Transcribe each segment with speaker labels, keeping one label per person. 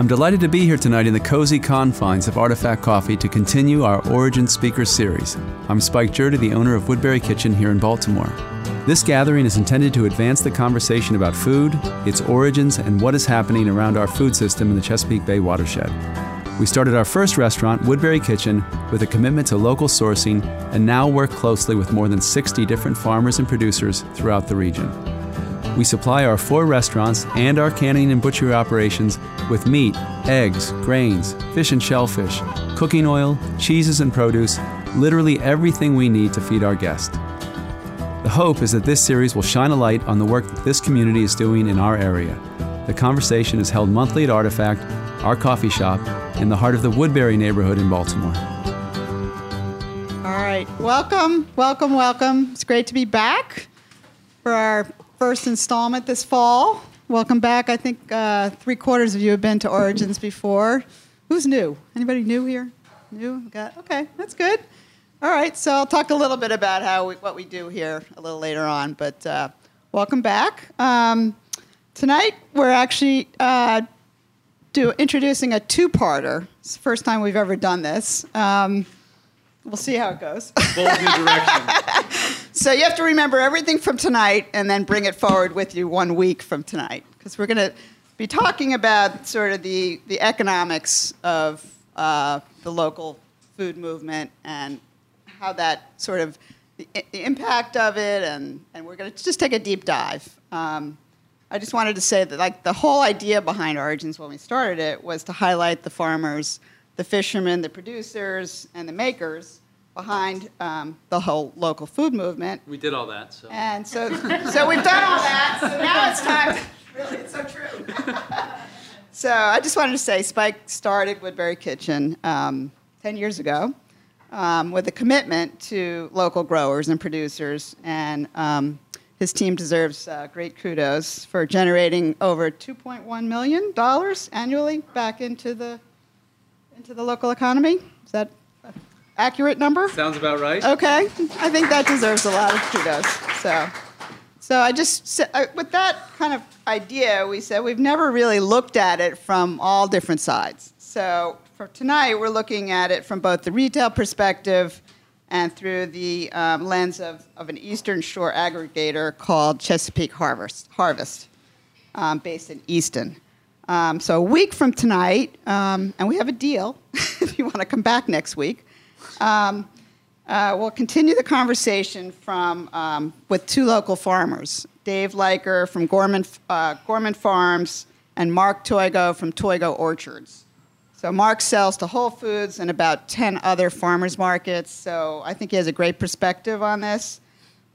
Speaker 1: I'm delighted to be here tonight in the cozy confines of Artifact Coffee to continue our Origin Speaker series. I'm Spike Gjerde, the owner of Woodberry Kitchen here in Baltimore. This gathering is intended to advance the conversation about food, its origins, and what is happening around our food system in the Chesapeake Bay watershed. We started our first restaurant, Woodberry Kitchen, with a commitment to local sourcing and now work closely with more than 60 different farmers and producers throughout the region. We supply our four restaurants and our canning and butchery operations with meat, eggs, grains, fish and shellfish, cooking oil, cheeses and produce, literally everything we need to feed our guests. The hope is that this series will shine a light on the work that this community is doing in our area. The conversation is held monthly at Artifact, our coffee shop, in the heart of the Woodberry neighborhood in Baltimore.
Speaker 2: All right, welcome, welcome, welcome. It's great to be back for our first installment this fall. Welcome back. I think uh, three quarters of you have been to Origins before. Who's new? Anybody new here? New? Got okay. That's good. All right. So I'll talk a little bit about how we, what we do here a little later on. But uh, welcome back. Um, tonight we're actually uh, do introducing a two-parter. It's the first time we've ever done this. Um, we'll see how it goes.
Speaker 3: Bold new direction.
Speaker 2: So you have to remember everything from tonight and then bring it forward with you one week from tonight. Because we're going to be talking about sort of the, the economics of uh, the local food movement and how that sort of, the, the impact of it, and, and we're going to just take a deep dive. Um, I just wanted to say that like the whole idea behind Origins when we started it was to highlight the farmers, the fishermen, the producers, and the makers behind um, the whole local food movement.
Speaker 3: We did all that, so.
Speaker 2: And so, so we've done all that. So now it's time. Really, it's so true. so I just wanted to say, Spike started Woodberry Kitchen um, ten years ago um, with a commitment to local growers and producers, and um, his team deserves uh, great kudos for generating over 2.1 million dollars annually back into the into the local economy. Is that an accurate number?
Speaker 3: Sounds about right.
Speaker 2: Okay, I think that deserves a lot of kudos. So, so I just uh, with that kind of idea, we said we've never really looked at it from all different sides. So for tonight, we're looking at it from both the retail perspective and through the um, lens of, of an Eastern Shore aggregator called Chesapeake Harvest, Harvest um, based in Easton. Um, so a week from tonight, um, and we have a deal if you want to come back next week. Um, uh, we'll continue the conversation from um, with two local farmers, Dave Liker from Gorman, uh, Gorman Farms and Mark Toigo from Toigo Orchards. So Mark sells to Whole Foods and about 10 other farmers markets. So I think he has a great perspective on this,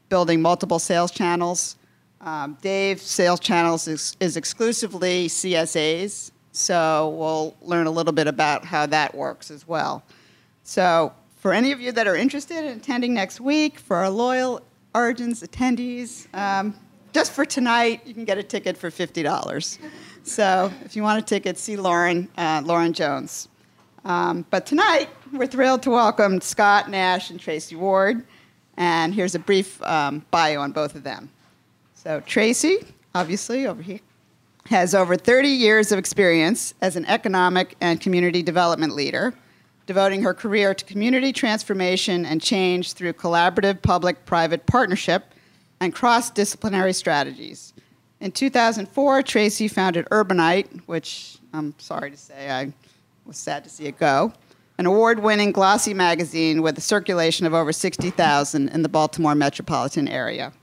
Speaker 2: building multiple sales channels. Um, Dave's sales channels is, is exclusively CSAs. So we'll learn a little bit about how that works as well. So for any of you that are interested in attending next week, for our loyal Origins attendees, um, just for tonight, you can get a ticket for $50. So if you want a ticket, see Lauren, uh, Lauren Jones. Um, but tonight, we're thrilled to welcome Scott Nash and Tracy Ward. And here's a brief um, bio on both of them. So Tracy, obviously, over here, has over 30 years of experience as an economic and community development leader, devoting her career to community transformation and change through collaborative public private partnership and cross disciplinary strategies. In 2004, Tracy founded Urbanite, which I'm sorry to say I was sad to see it go, an award winning glossy magazine with a circulation of over 60,000 in the Baltimore metropolitan area.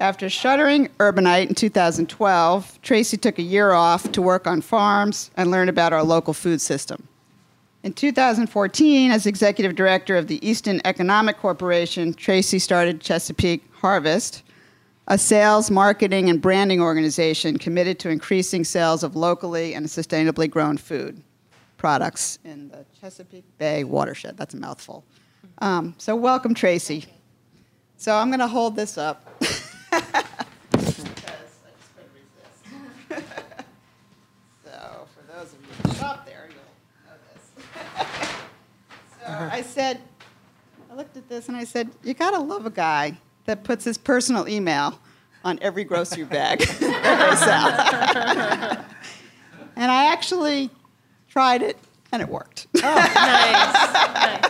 Speaker 2: After shuttering Urbanite in 2012, Tracy took a year off to work on farms and learn about our local food system. In 2014, as executive director of the Easton Economic Corporation, Tracy started Chesapeake Harvest, a sales, marketing, and branding organization committed to increasing sales of locally and sustainably grown food products in the Chesapeake Bay watershed. That's a mouthful. Um, so, welcome, Tracy. So, I'm going to hold this up. Because I just couldn't resist. so, for those of you who shop there, you'll know this. so, I said, I looked at this and I said, you got to love a guy that puts his personal email on every grocery bag that they sell. and I actually tried it, and it worked.
Speaker 4: Oh, nice, nice.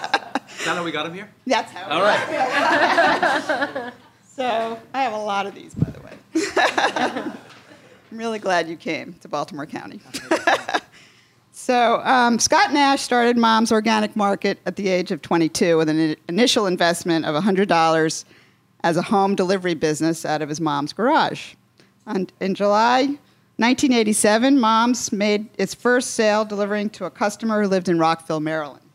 Speaker 3: Is that how we got him here?
Speaker 2: That's how.
Speaker 3: All right.
Speaker 2: So I have a lot of these, by the way. I'm really glad you came to Baltimore County. so um, Scott Nash started Mom's Organic Market at the age of 22 with an initial investment of $100 as a home delivery business out of his mom's garage. And in July 1987, Mom's made its first sale delivering to a customer who lived in Rockville, Maryland.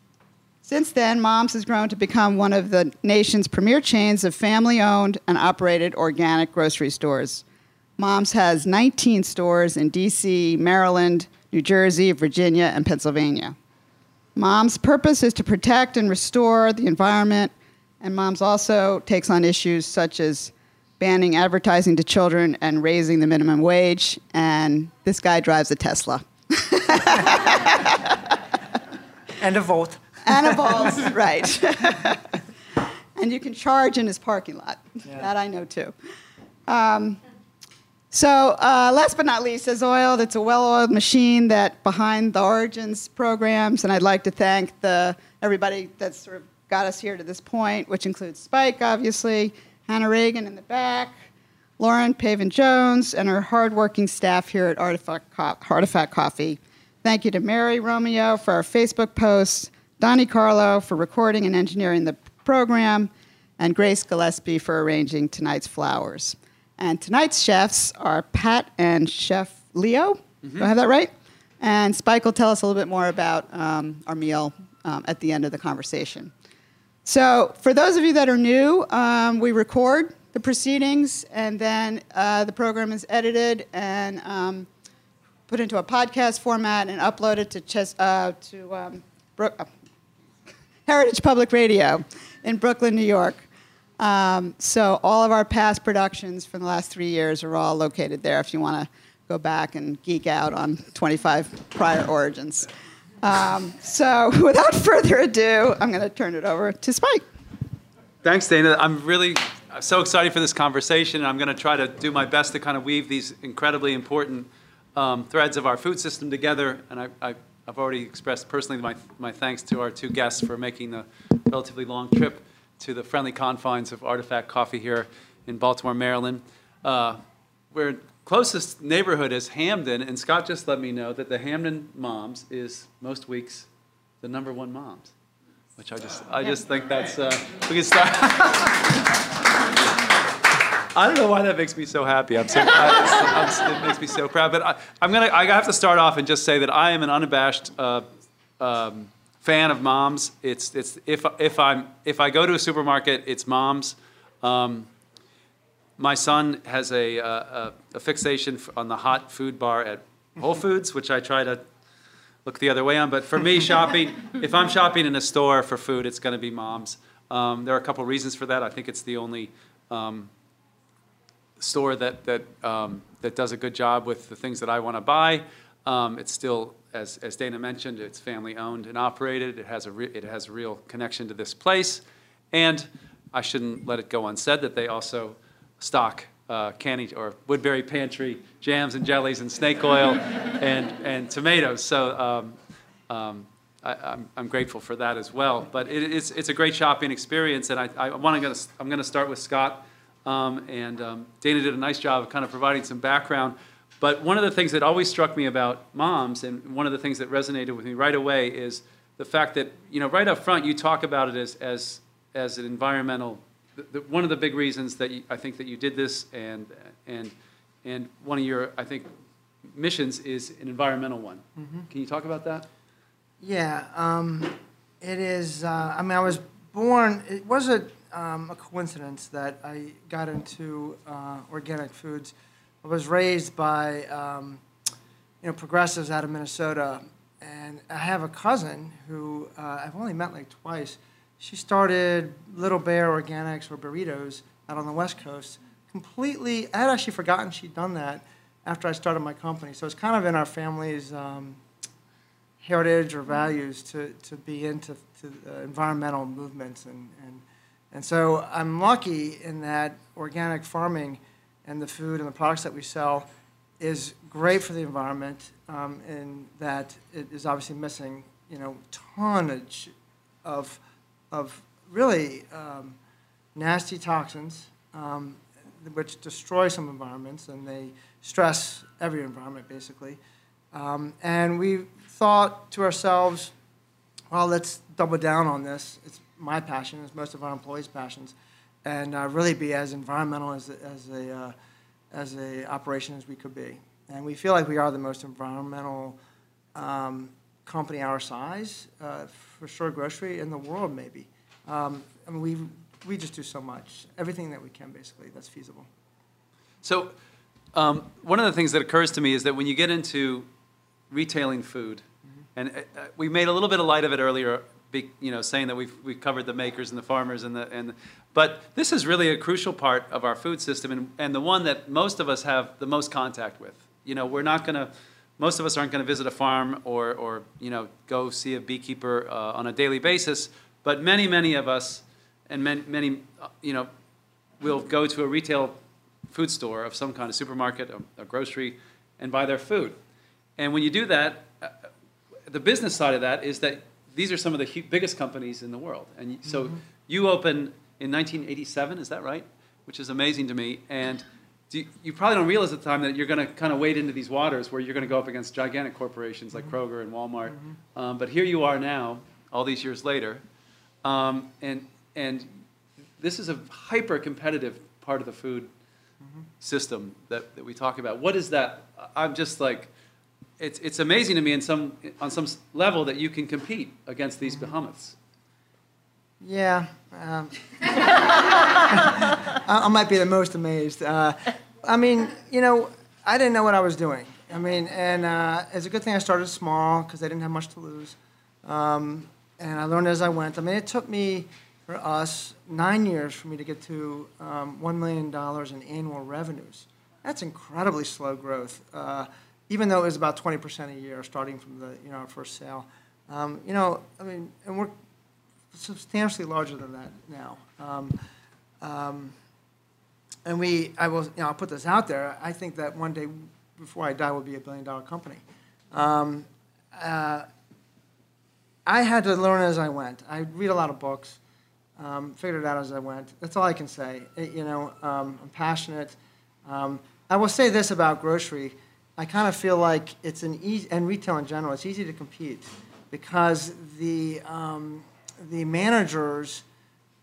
Speaker 2: Since then, Mom's has grown to become one of the nation's premier chains of family owned and operated organic grocery stores. Mom's has 19 stores in DC, Maryland, New Jersey, Virginia, and Pennsylvania. Mom's purpose is to protect and restore the environment, and Mom's also takes on issues such as banning advertising to children and raising the minimum wage. And this guy drives a Tesla.
Speaker 5: And a Volt.
Speaker 2: And a balls, right. and you can charge in his parking lot. That I know too. Um, so, uh, last but not least, as oiled, it's a well-oiled machine that behind the Origins programs, and I'd like to thank the everybody that's sort of got us here to this point, which includes Spike, obviously, Hannah Reagan in the back, Lauren Pavin Jones, and our hardworking staff here at Artifact, Co- Artifact Coffee. Thank you to Mary Romeo for our Facebook posts, Donnie Carlo for recording and engineering the program, and Grace Gillespie for arranging tonight's flowers. And tonight's chefs are Pat and Chef Leo. Do I have that right? And Spike will tell us a little bit more about um, our meal um, at the end of the conversation. So, for those of you that are new, um, we record the proceedings, and then uh, the program is edited and um, put into a podcast format and uploaded to Ches- uh, to um, Brook- uh, Heritage Public Radio in Brooklyn, New York. Um, so all of our past productions from the last three years are all located there. If you want to go back and geek out on 25 prior origins. Um, so without further ado, I'm going to turn it over to Spike.
Speaker 3: Thanks, Dana. I'm really so excited for this conversation. I'm going to try to do my best to kind of weave these incredibly important um, threads of our food system together. And I, I, I've already expressed personally my, my thanks to our two guests for making the relatively long trip to the friendly confines of Artifact Coffee here in Baltimore, Maryland. Uh, we're closest neighborhood is Hampden, and Scott just let me know that the Hampden Moms is most weeks the number one moms, which I just I just think that's uh, we can start. I don't know why that makes me so happy. I'm so I, I'm, it makes me so proud. But I, I'm gonna I have to start off and just say that I am an unabashed uh, um, fan of moms. It's it's if if I'm if I go to a supermarket, it's moms. Um, my son has a, uh, a, a fixation on the hot food bar at Whole Foods, which I try to look the other way on. But for me, shopping, if I'm shopping in a store for food, it's going to be mom's. Um, there are a couple reasons for that. I think it's the only um, store that that um, that does a good job with the things that I want to buy. Um, it's still, as as Dana mentioned, it's family owned and operated. It has a re- it has a real connection to this place, and I shouldn't let it go unsaid that they also stock uh, candy or Woodberry Pantry jams and jellies and snake oil and and tomatoes. So. Um, um, I, I'm, I'm grateful for that as well. But it, it's, it's a great shopping experience, and I, I want to I'm going to start with Scott. Um, and um, Dana did a nice job of kind of providing some background. But one of the things that always struck me about moms, and one of the things that resonated with me right away, is the fact that you know right up front you talk about it as as as an environmental. The, the, one of the big reasons that you, I think that you did this, and and and one of your I think missions is an environmental one. Can you talk about that?
Speaker 5: Yeah, um, it is. Uh, I mean, I was born. It was a, um, a coincidence that I got into uh, organic foods. I was raised by um, you know progressives out of Minnesota, and I have a cousin who uh, I've only met like twice. She started Little Bear Organics or Burritos out on the West Coast. Completely, I had actually forgotten she'd done that after I started my company. So it's kind of in our family's. Um, heritage or values to, to be into to, uh, environmental movements and, and and so I'm lucky in that organic farming and the food and the products that we sell is great for the environment um, in that it is obviously missing, you know, tonnage of, of really um, nasty toxins, um, which destroy some environments and they stress every environment basically. Um, and we thought to ourselves, well, let's double down on this. It's my passion, it's most of our employees' passions, and uh, really be as environmental as, a- as a, uh, as a operation as we could be. And we feel like we are the most environmental um, company our size, uh, for sure grocery in the world maybe. Um, I mean, we, we just do so much, everything that we can basically that's feasible.
Speaker 3: So, um, one of the things that occurs to me is that when you get into retailing food, and uh, uh, we made a little bit of light of it earlier, be, you know, saying that we've we covered the makers and the farmers and the and, but this is really a crucial part of our food system and, and the one that most of us have the most contact with. You know, we're not going to. Most of us aren't going to visit a farm or, or you know go see a beekeeper uh, on a daily basis, but many many of us, and many, many uh, you know, will go to a retail food store of some kind, a supermarket, a, a grocery, and buy their food. And when you do that, uh, the business side of that is that these are some of the hu- biggest companies in the world. And so you opened in 1987, is that right? Which is amazing to me. And do you, you probably don't realize at the time that you're going to kind of wade into these waters where you're going to go up against gigantic corporations like Kroger and Walmart. Um, but here you are now, all these years later, um, and and this is a hyper competitive part of the food system that, that we talk about. What is that? I'm just like, it's, it's amazing to me in some, on some level that you can compete against these behemoths.
Speaker 5: Yeah, um, I, I might be the most amazed. Uh, I mean, you know, I didn't know what I was doing. I mean, and uh, it's a good thing I started small because I didn't have much to lose, um, and I learned as I went. I mean, it took me, for us, nine years for me to get to um, one million dollars in annual revenues. That's incredibly slow growth, uh, even though it was about twenty percent a year, starting from the you know our first sale. Um, you know, I mean, and we're substantially larger than that now. Um, um, and we, I will, you know, I'll put this out there. I think that one day, before I die, we'll be a billion dollar company. Um, uh, I had to learn as I went. I read a lot of books, um, figured it out as I went. That's all I can say. It- you know, um, I'm passionate. I will say this about grocery. I kind of feel like it's an easy, and retail in general, it's easy to compete because the, um, the managers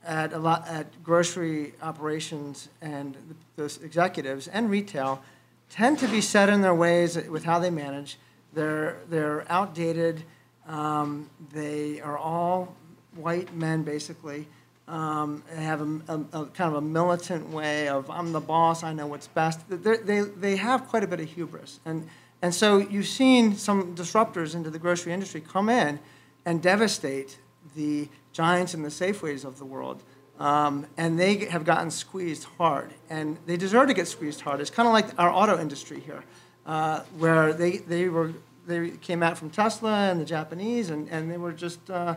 Speaker 5: at a lot, at grocery operations and those executives and retail tend to be set in their ways with how they manage. They're, they're outdated. Um, they are all white men, basically. Um, have a, a- a kind of a militant way of I'm the boss, I know what's best. They're, they they have quite a bit of hubris, and and so you've seen some disruptors into the grocery industry come in and devastate the giants and the Safeways of the world. Um, and they have gotten squeezed hard, and they deserve to get squeezed hard. It's kind of like our auto industry here, uh, where they, they were they came out from Tesla and the Japanese, and, and they were just uh,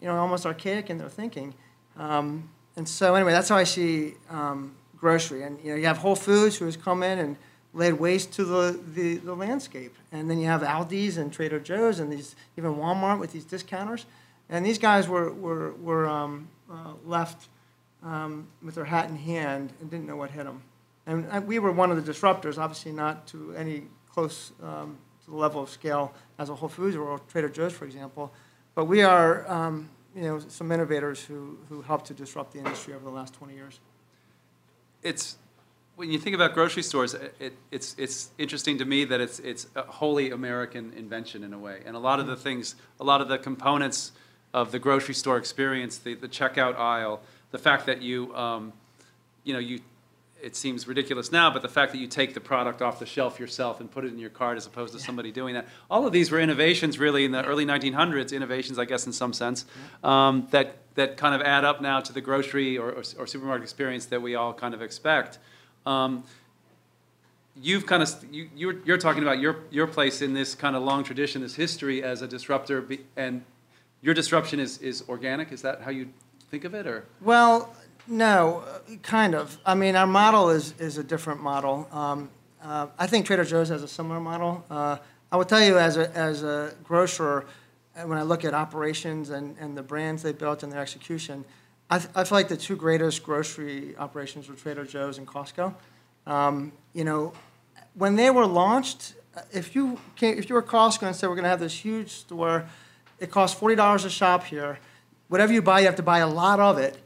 Speaker 5: you know almost archaic in their thinking. Um, and so anyway, that's how I see um, grocery. And you know, you have Whole Foods who has come in and laid waste to the, the, the landscape. And then you have Aldi's and Trader Joe's and these even Walmart with these discounters. And these guys were were, were um, uh, left um, with their hat in hand and didn't know what hit them. And we were one of the disruptors, obviously not to any close um, to the level of scale as a Whole Foods or Trader Joe's, for example. But we are, um, you know, some innovators who, who helped to disrupt the industry over the last 20 years.
Speaker 3: It's, when you think about grocery stores, it, it, it's, it's interesting to me that it's, it's a wholly American invention in a way. And a lot of the things, a lot of the components of the grocery store experience, the, the checkout aisle, the fact that you, um, you know, you, it seems ridiculous now, but the fact that you take the product off the shelf yourself and put it in your cart as opposed to somebody doing that. All of these were innovations really in the early 1900s, innovations, I guess, in some sense, um, that, that kind of add up now to the grocery or, or, or supermarket experience that we all kind of expect. Um, you've kind of you, you're, you're talking about your, your place in this kind of long tradition, this history as a disruptor, and your disruption is, is organic. Is that how you think of it, or
Speaker 5: Well, no, uh, kind of. I mean, our model is, is a different model. Um, uh, I think Trader Joe's has a similar model. Uh, I will tell you, as a, as a grocer, uh, when I look at operations and, and the brands they built and their execution, I, I feel like the two greatest grocery operations were Trader Joe's and Costco. Um, you know, when they were launched, uh, if you came, if you were Costco and said we're going to have this huge store, it costs forty dollars a shop here. Whatever you buy, you have to buy a lot of it.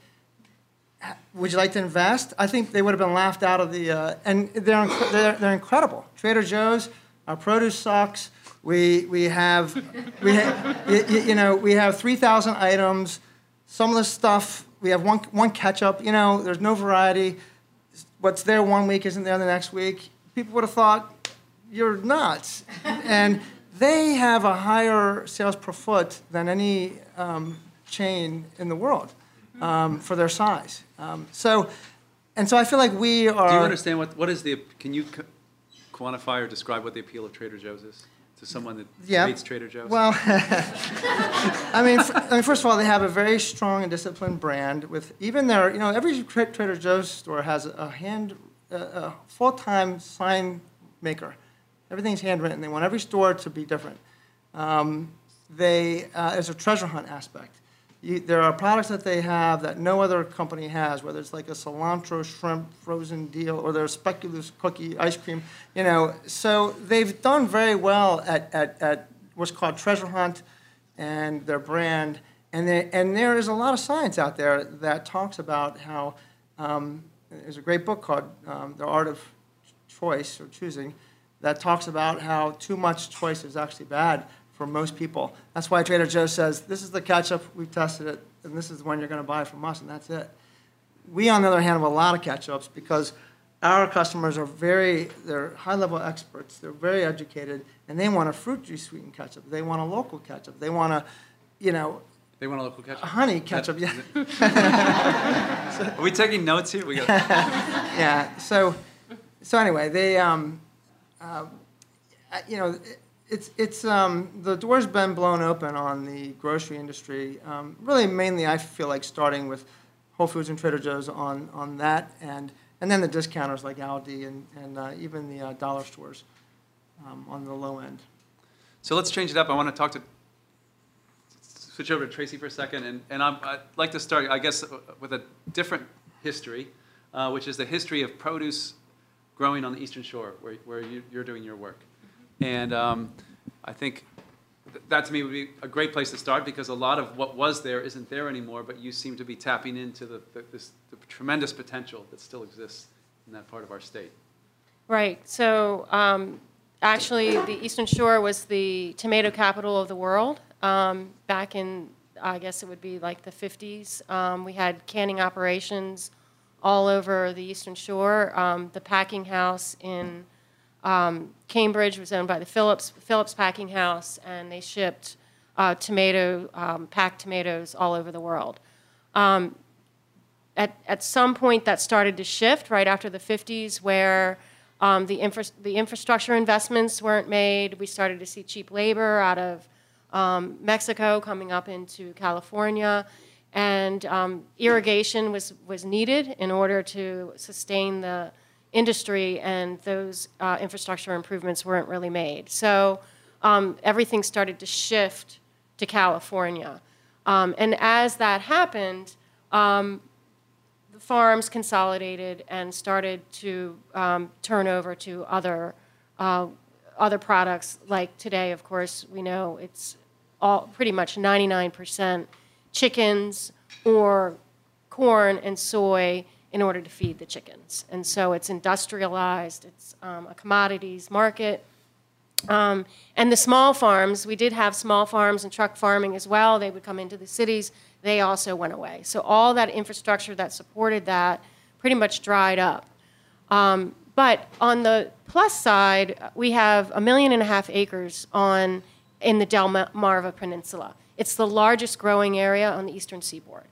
Speaker 5: Would you like to invest? I think they would have been laughed out of the. Uh, and they're, inc- they're they're incredible. Trader Joe's, our produce sucks. We we have we ha- you, you know we have three thousand items. Some of the stuff we have one one ketchup. You know, there's no variety what's there one week isn't there the next week. People would have thought you're nuts. and they have a higher sales per foot than any um, chain in the world um, for their size. Um, so, and so I feel like we are.
Speaker 3: Do you understand what, what is the, can you quantify or describe what the appeal of Trader Joe's is to someone that
Speaker 5: Yeah.
Speaker 3: hates Trader Joe's?
Speaker 5: Well, I mean, f- I mean, first of all, they have a very strong and disciplined brand. With even their, you know, every Tra- Trader Joe's store has a hand, a, a full-time sign maker. Everything's handwritten. They want every store to be different. Um, they, uh, there's a treasure hunt aspect. You, there are products that they have that no other company has, whether it's like a cilantro shrimp frozen deal or their speculoos cookie ice cream, you know. So they've done very well at, at, at what's called treasure hunt and their brand. And, they, and there is a lot of science out there that talks about how um, there's a great book called um, The Art of Choice or Choosing that talks about how too much choice is actually bad for most people. That's why Trader Joe says, this is the ketchup, we've tested it, and this is the one you're going to buy from us, and that's it. We, on the other hand, have a lot of ketchups because our customers are very, they're high-level experts, they're very educated, and they want a fruit juice sweetened ketchup. They want a local ketchup. They want a, you know,
Speaker 3: They want a local ketchup?
Speaker 5: honey ketchup. Yeah.
Speaker 3: Are we taking notes here? We got,
Speaker 5: yeah. So, so anyway, they, um, uh, you know, it's it's um, the door's been blown open on the grocery industry. Um, really, mainly, I feel like starting with Whole Foods and Trader Joe's on on that, and and then the discounters like Aldi and and uh, even the uh, dollar stores um, on the low end.
Speaker 3: so let's change it up. I want to talk to, switch over to Tracy for a second. And, and I'm, I'd like to start, I guess, with a different history, uh, which is the history of produce growing on the Eastern Shore, where, where you, you're doing your work. And um, I think th- that to me would be a great place to start because a lot of what was there isn't there anymore, but you seem to be tapping into the, the, this, the tremendous potential that still exists in that part of our state.
Speaker 4: Right. So um, actually, the Eastern Shore was the tomato capital of the world um, back in, I guess it would be like the 50s. Um, we had canning operations all over the Eastern Shore. Um, the packing house in um, Cambridge was owned by the Phillips Phillips Packing House, and they shipped uh, tomato um, packed tomatoes all over the world. Um, at, at some point that started to shift right after the 50s where um, the, infra- the infrastructure investments weren't made. We started to see cheap labor out of um, Mexico coming up into California. And um, irrigation was, was needed in order to sustain the industry, and those uh, infrastructure improvements weren't really made. So um, everything started to shift to California. Um, and as that happened, um, the farms consolidated and started to um, turn over to other uh, other products. Like today, of course, we know it's all pretty much 99% chickens or corn and soy in order to feed the chickens. And so it's industrialized. It's um, a commodities market. Um, and the small farms, we did have small farms and truck farming as well. They would come into the cities. They also went away. So all that infrastructure that supported that pretty much dried up. Um, but on the plus side, we have a million and a half acres on in the Delmarva Peninsula. It's the largest growing area on the eastern seaboard.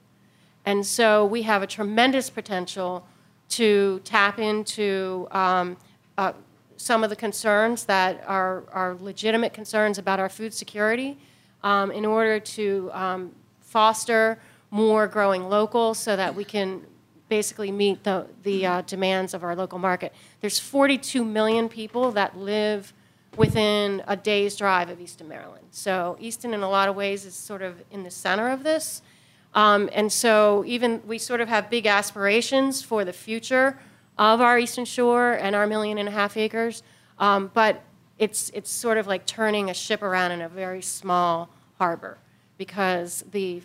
Speaker 4: And so we have a tremendous potential to tap into um, uh, some of the concerns that are, are legitimate concerns about our food security um, in order to um, foster more growing local so that we can basically meet the, the uh, demands of our local market. There's 42 million people that live within a day's drive of Easton, Maryland. So Easton, in a lot of ways, is sort of in the center of this. Um, and so even we sort of have big aspirations for the future of our Eastern Shore and our million and a half acres. Um, but it's, it's sort of like turning a ship around in a very small harbor because the,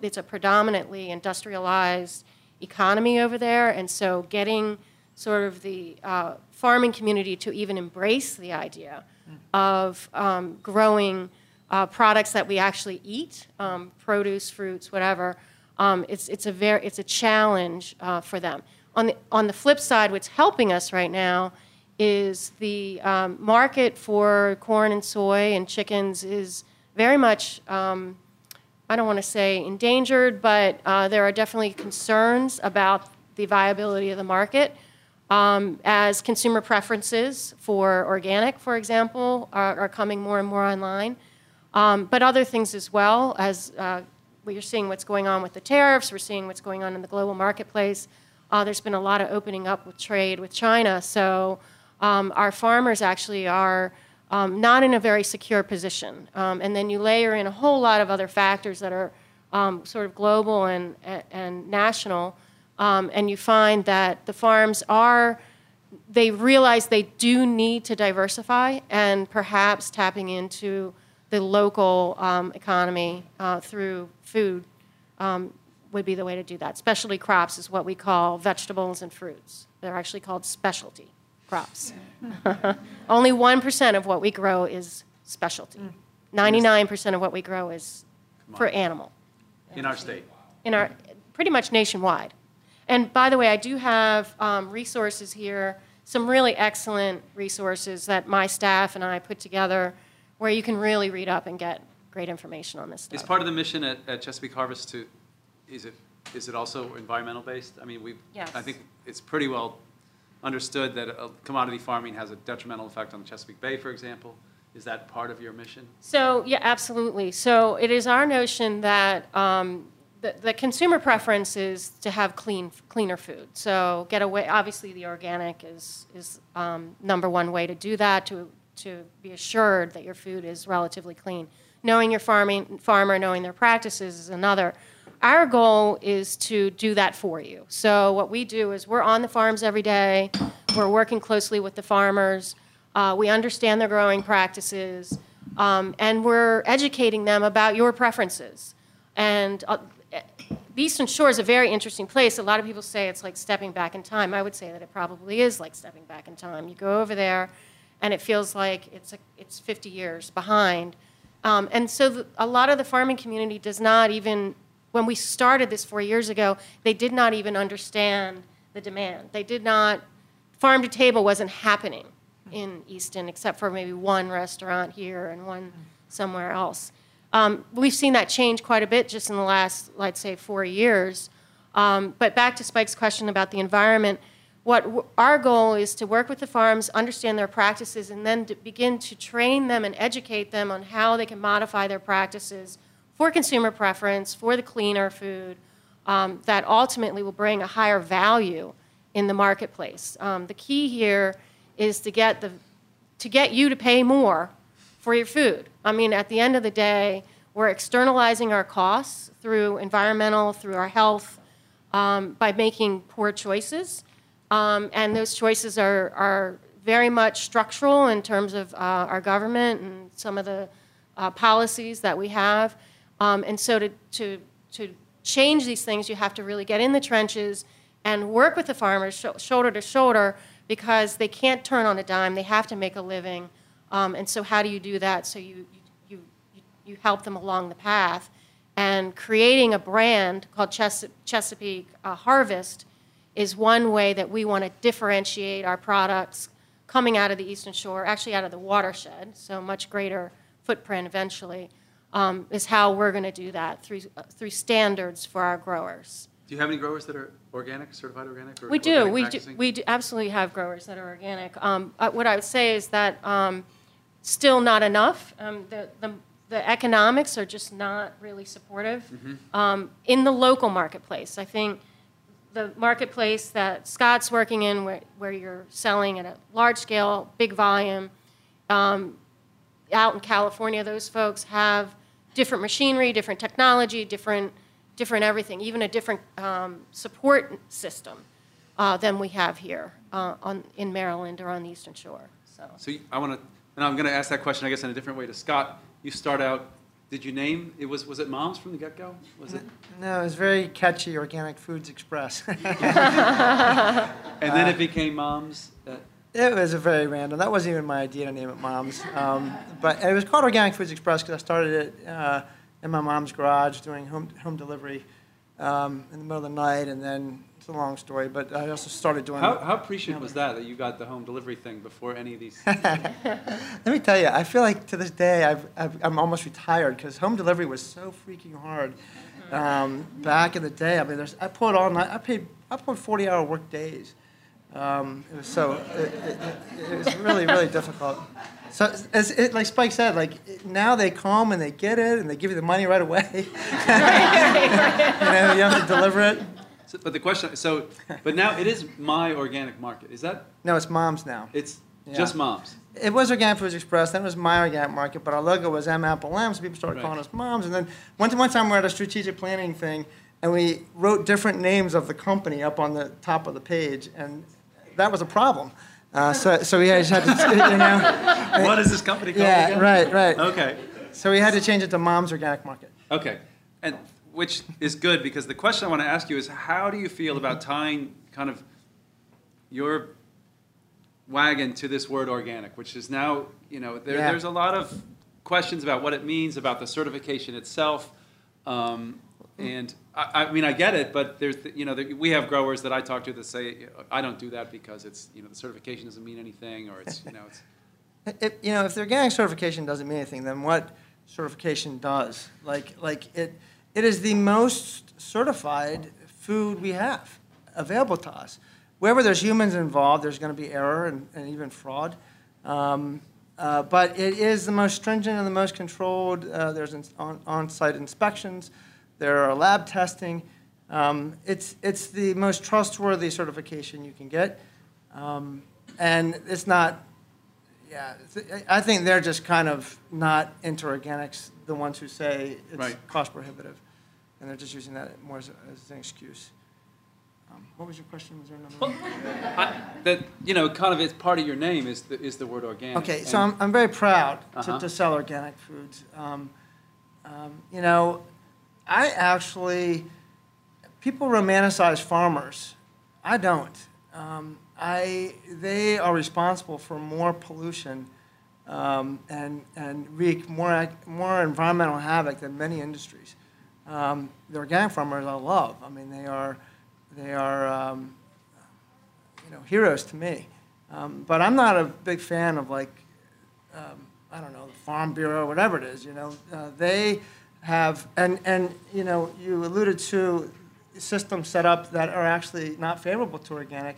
Speaker 4: it's a predominantly industrialized economy over there. And so getting sort of the uh, farming community to even embrace the idea of um, growing uh, products that we actually eat, um, produce, fruits, whatever. Um, it's, it's, a very, it's a challenge uh, for them. On the, on the flip side, what's helping us right now is the um, market for corn and soy and chickens is very much, um, I don't want to say endangered, but uh, there are definitely concerns about the viability of the market. Um, as consumer preferences for organic, for example, are, are coming more and more online. Um, but other things as well, as uh, we're seeing what's going on with the tariffs, we're seeing what's going on in the global marketplace. Uh, there's been a lot of opening up with trade with China. So um, our farmers actually are um, not in a very secure position. Um, and then you layer in a whole lot of other factors that are um, sort of global and, and national um, and you find that the farms are, they realize they do need to diversify and perhaps tapping into the local um, economy uh, through food um, would be the way to do that. Specialty crops is what we call vegetables and fruits. They're actually called specialty crops. Only 1% of what we grow is specialty. 99% of what we grow is for animal.
Speaker 3: In our state.
Speaker 4: In our, pretty much nationwide. And by the way, I do have um, resources here, some really excellent resources that my staff and I put together where you can really read up and get great information on this stuff.
Speaker 3: Is part of the mission at, at Chesapeake Harvest to, is it, is it also environmental based? I mean, we,
Speaker 4: Yes.
Speaker 3: I think it's pretty well understood that uh, commodity farming has a detrimental effect on the Chesapeake Bay, for example. Is that part of your mission?
Speaker 4: So, yeah, absolutely. So it is our notion that um, the, the consumer preference is to have clean, cleaner food. So get away. Obviously, the organic is is um, number one way to do that. To to be assured that your food is relatively clean. Knowing your farming farmer, knowing their practices is another. Our goal is to do that for you. So what we do is we're on the farms every day. We're working closely with the farmers. Uh, we understand their growing practices, um, and we're educating them about your preferences. And uh, Eastern Shore is a very interesting place. A lot of people say it's like stepping back in time. I would say that it probably is like stepping back in time. You go over there, and it feels like it's a, it's 50 years behind. Um, and so the, a lot of the farming community does not even, when we started this four years ago, they did not even understand the demand. They did not, farm to table wasn't happening in Easton except for maybe one restaurant here and one somewhere else. Um, we've seen that change quite a bit just in the last, let's say, four years. Um, but back to Spike's question about the environment, what our goal is to work with the farms, understand their practices, and then to begin to train them and educate them on how they can modify their practices for consumer preference, for the cleaner food, um, that ultimately will bring a higher value in the marketplace. Um, the key here is to get the to get you to pay more for your food. I mean, at the end of the day, we're externalizing our costs through environmental, through our health, um, by making poor choices. Um, and those choices are, are very much structural in terms of uh, our government and some of the uh, policies that we have. Um, and so to, to, to change these things, you have to really get in the trenches and work with the farmers sh- shoulder to shoulder because they can't turn on a dime. They have to make a living. Um, and so, how do you do that? So, you, you, you, you help them along the path. And creating a brand called Chesapeake uh, Harvest is one way that we want to differentiate our products coming out of the Eastern Shore, actually out of the watershed, so much greater footprint eventually, um, is how we're going to do that through, uh, through standards for our growers.
Speaker 3: Do you have any growers that are organic, certified organic? Or
Speaker 4: we do.
Speaker 3: organic
Speaker 4: We do, we do absolutely have growers that are organic. Um, uh, what I would say is that um, still not enough. Um, the, the, the economics are just not really supportive
Speaker 3: Mm-hmm.
Speaker 4: um, in the local marketplace. I think the marketplace that Scott's working in, where, where you're selling at a large scale, big volume, um, out in California, those folks have different machinery, different technology, different, different everything, even a different um, support system uh, than we have here uh, on, in Maryland or on the Eastern Shore. So,
Speaker 3: So I want to, and I'm going to ask that question, I guess, in a different way to Scott. You start out, did you name, it was, was it Moms from the get-go? Was it?
Speaker 5: No, it was very catchy, Organic Foods Express.
Speaker 3: And then it became Moms? uh,
Speaker 5: It was a very random. That wasn't even my idea to name it Mom's. Um, but it was called Organic Foods Express because I started it uh, in my mom's garage doing home, home delivery um, in the middle of the night. And then it's a long story, but I also started doing.
Speaker 3: How, how appreciative was that, that you got the home delivery thing before any of these?
Speaker 5: Let me tell you, I feel like to this day I've, I've, I'm almost retired because home delivery was so freaking hard um, back in the day. I mean, there's, I pulled all night. I paid. I pulled 40-hour work days. Um, it was so. It, it, it, was really, really difficult. So, as it, like Spike said, like now they come and they get it and they give you the money right away. you know, you have to deliver it.
Speaker 3: So- But the question, so, but now it is my organic market. Is that,
Speaker 5: No, it's moms now.
Speaker 3: it's
Speaker 5: Yeah.
Speaker 3: just Moms?
Speaker 5: It was Organic Foods Express, then it was My Organic Market, but our logo was M Apple M, so people started
Speaker 3: Right.
Speaker 5: calling us moms. And then one, one time we were at a strategic planning thing, and we wrote different names of the company up on the top of the page, and that was a problem. Uh, so, so we had to, you know,
Speaker 3: What is this company called
Speaker 5: yeah,
Speaker 3: again?
Speaker 5: right, right.
Speaker 3: Okay.
Speaker 5: So we had to change it to Mom's Organic Market.
Speaker 3: Okay, and which is good because the question I want to ask you is how do you feel about tying kind of your wagon to this word organic, which is now, you know, there,
Speaker 5: Yeah.
Speaker 3: there's a lot of questions about what it means, about the certification itself. Um, and I, I mean, I get it, but there's, you know, we have growers that I talk to that say, I don't do that because it's, you know, the certification doesn't mean anything, or it's, you know, it's.
Speaker 5: If, you know, if the organic certification doesn't mean anything, then what certification does? Like, like it, it is the most certified food we have available to us. Wherever there's humans involved, there's going to be error and, and even fraud. Um, uh, but it is the most stringent and the most controlled. Uh, there's on, on-site inspections. There are lab testing. Um, it's, it's the most trustworthy certification you can get. Um, and it's not yeah, I think they're just kind of not into organics, the ones who say it's
Speaker 3: Right.
Speaker 5: cost prohibitive. And they're just using that more as, as an excuse. Um, What was your question? Was there another one?
Speaker 3: I, that, you know, kind of it's part of your name is the, is the word organic.
Speaker 5: Okay, so I'm, I'm very proud to,
Speaker 3: Uh-huh.
Speaker 5: to sell organic foods. Um, um, you know, I actually, people romanticize farmers. I don't. Um, I, they are responsible for more pollution um, and, and wreak more, more environmental havoc than many industries. Um, the organic farmers I love. I mean, they are, they are, um, you know, heroes to me. Um, but I'm not a big fan of like, um, I don't know, the Farm Bureau, whatever it is. You know, uh, they have, and and you know, you alluded to systems set up that are actually not favorable to organic.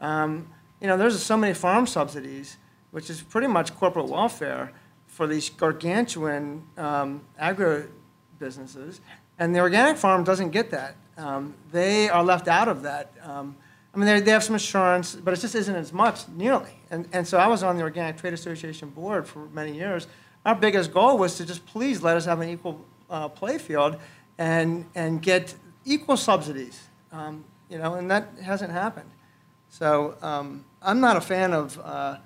Speaker 5: Um, you know, there's so many farm subsidies, which is pretty much corporate welfare for these gargantuan um, agro businesses, and the organic farm doesn't get that. Um, they are left out of that. Um, I mean, they, they have some insurance, but it just isn't as much nearly. And, and so I was on the Organic Trade Association board for many years. Our biggest goal was to just please let us have an equal uh, play field and, and get equal subsidies, um, you know, and that hasn't happened. So um, I'm not a fan of uh,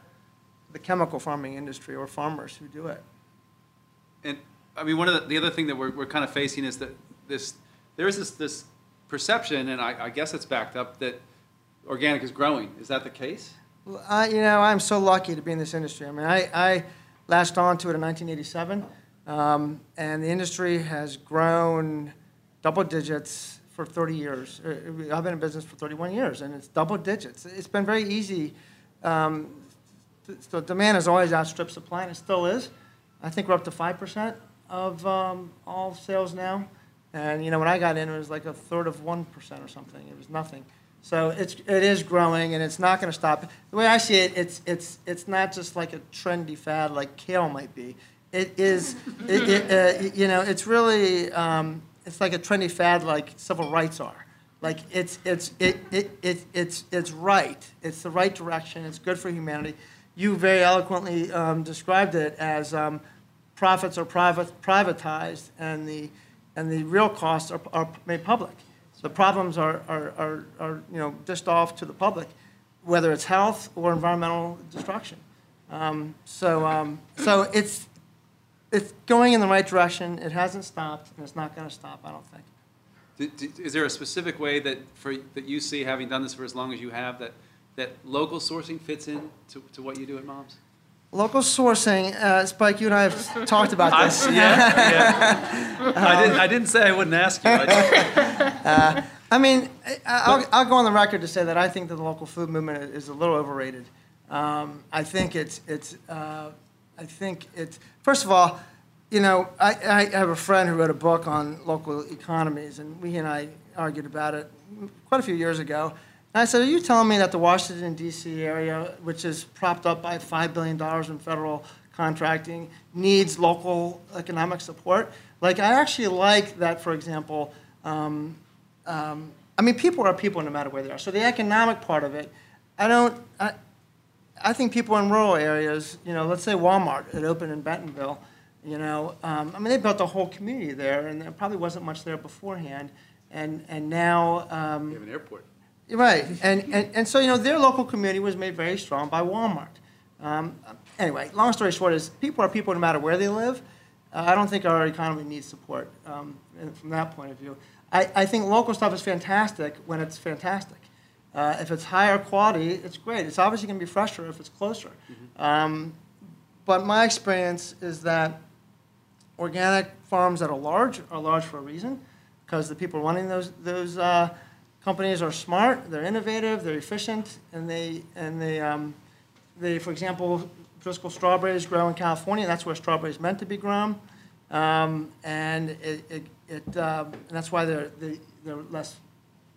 Speaker 5: the chemical farming industry or farmers who do it.
Speaker 3: And I mean, one of the, the other thing that we're, we're kind of facing is that this there is this this perception, and I, I guess it's backed up that organic is growing. Is that the case?
Speaker 5: Well, I, you know, I'm so lucky to be in this industry. I mean, I, I latched on to it in 1987, um, and the industry has grown double digits for 30 years. Uh, I've been in business for 31 years, and it's double digits. It's been very easy. Um, th- so demand has always outstripped supply, and it still is. I think we're up to 5% of um, all sales now. And, you know, when I got in, it was like a third of 1% or something. It was nothing. So it's, it is growing, and it's not going to stop. The way I see it, it's, it's, it's not just like a trendy fad like kale might be. It is, it, it, uh, you know, it's really, um, it's like a trendy fad like civil rights are. Like it's it's it, it, it it's it's right. It's the right direction. It's good for humanity. You very eloquently um, described it as um, profits are private, privatized and the and the real costs are, are made public. The problems are, are, are, are you know dished off to the public, whether it's health or environmental destruction. Um, so um, so it's it's going in the right direction. It hasn't stopped, and it's not going to stop. I don't think.
Speaker 3: Is there a specific way that, for, that you see, having done this for as long as you have, that, that local sourcing fits in to, to what you do at Moms?
Speaker 5: Local sourcing, uh, Spike. You and I have talked about
Speaker 3: I-
Speaker 5: this.
Speaker 3: Yeah, yeah. I didn't, I didn't say I wouldn't ask you. I just-
Speaker 5: I mean, I- I'll, I'll go on the record to say that I think that the local food movement is a little overrated. Um, I think it's, it's, uh, I think it's, first of all, you know, I, I have a friend who wrote a book on local economies, and we and I argued about it quite a few years ago. And I said, Are you telling me that the Washington, D.C. area, which is propped up by $5 billion in federal contracting, needs local economic support? Like, I actually like that, for example, um, um, I mean, people are people no matter where they are. So the economic part of it, I don't. I, I think people in rural areas, you know, let's say Walmart, it opened in Bentonville. You know, um, I mean, they built a whole community there, and there probably wasn't much there beforehand. And and now, um,
Speaker 3: We have an airport.
Speaker 5: Right, and, and, and so, you know, their local community was made very strong by Walmart. Um, anyway, long story short is people are people no matter where they live. Uh, I don't think our economy needs support um, from that point of view. I, I think local stuff is fantastic when it's fantastic. Uh, if it's higher quality, it's great. It's obviously going to be fresher if it's closer. Um, but my experience is that organic farms that are large are large for a reason, because the people running those those uh, companies are smart, they're innovative, they're efficient, and they and they um, they for example Driscoll strawberries grow in California. That's where strawberries meant to be grown, um, and it, it, it um, and that's why they're they, they're less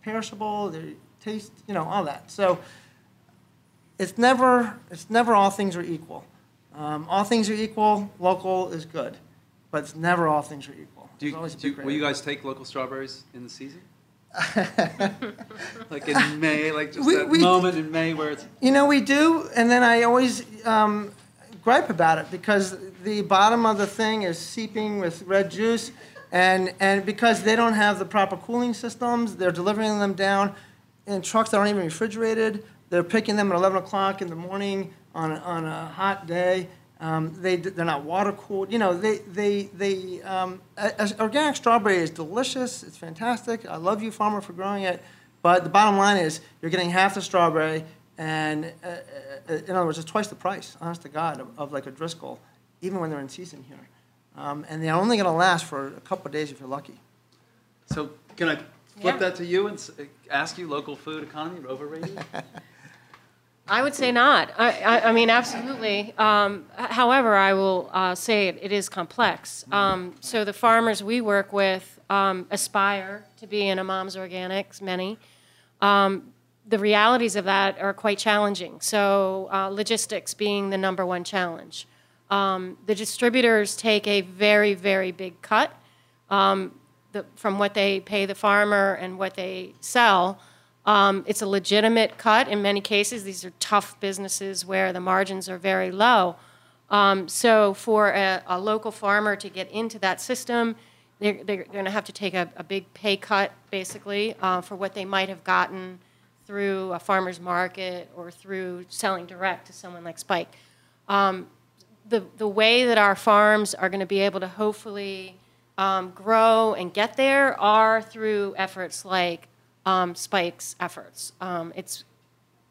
Speaker 5: perishable. They taste, you know, all that. So it's never it's never all things are equal. Um, all things are equal. Local is good, but it's never all things are equal.
Speaker 3: Do you, do you, will you guys take local strawberries in the season? like in May, like just
Speaker 5: We-
Speaker 3: that
Speaker 5: we-
Speaker 3: moment in May where it's.
Speaker 5: You know, we do, and then I always um, gripe about it because the bottom of the thing is seeping with red juice, and, and because they don't have the proper cooling systems, they're delivering them down in trucks that aren't even refrigerated. They're picking them at 11 o'clock in the morning on a, on a hot day. Um, they, they're not water cooled. You know, they, they, they, um, organic strawberry is delicious. It's fantastic. I love you, farmer, for growing it. But the bottom line is you're getting half the strawberry, and uh, uh, in other words, it's twice the price, honest to God, of, of like a Driscoll, even when they're in season here. Um, and they're only going to last for a couple of days if you're lucky.
Speaker 3: So can I flip
Speaker 4: Yeah.
Speaker 3: that to you and ask you local food economy overrated?
Speaker 4: I would say not. I, I, I mean, absolutely. Um, however, I will uh, say it, it is complex. Um, so the farmers we work with um, aspire to be in a Mom's Organics, many. Um, the realities of that are quite challenging. So uh, logistics being the number one challenge. Um, the distributors take a very, very big cut um, the, from what they pay the farmer and what they sell. Um, it's a legitimate cut in many cases. These are tough businesses where the margins are very low. Um, so for a, a local farmer to get into that system, they're, they're going to have to take a, a big pay cut, basically, uh, for what they might have gotten through a farmer's market or through selling direct to someone like Spike. Um, the, the way that our farms are going to be able to hopefully um, grow and get there are through efforts like um, Spike's efforts. Um, it's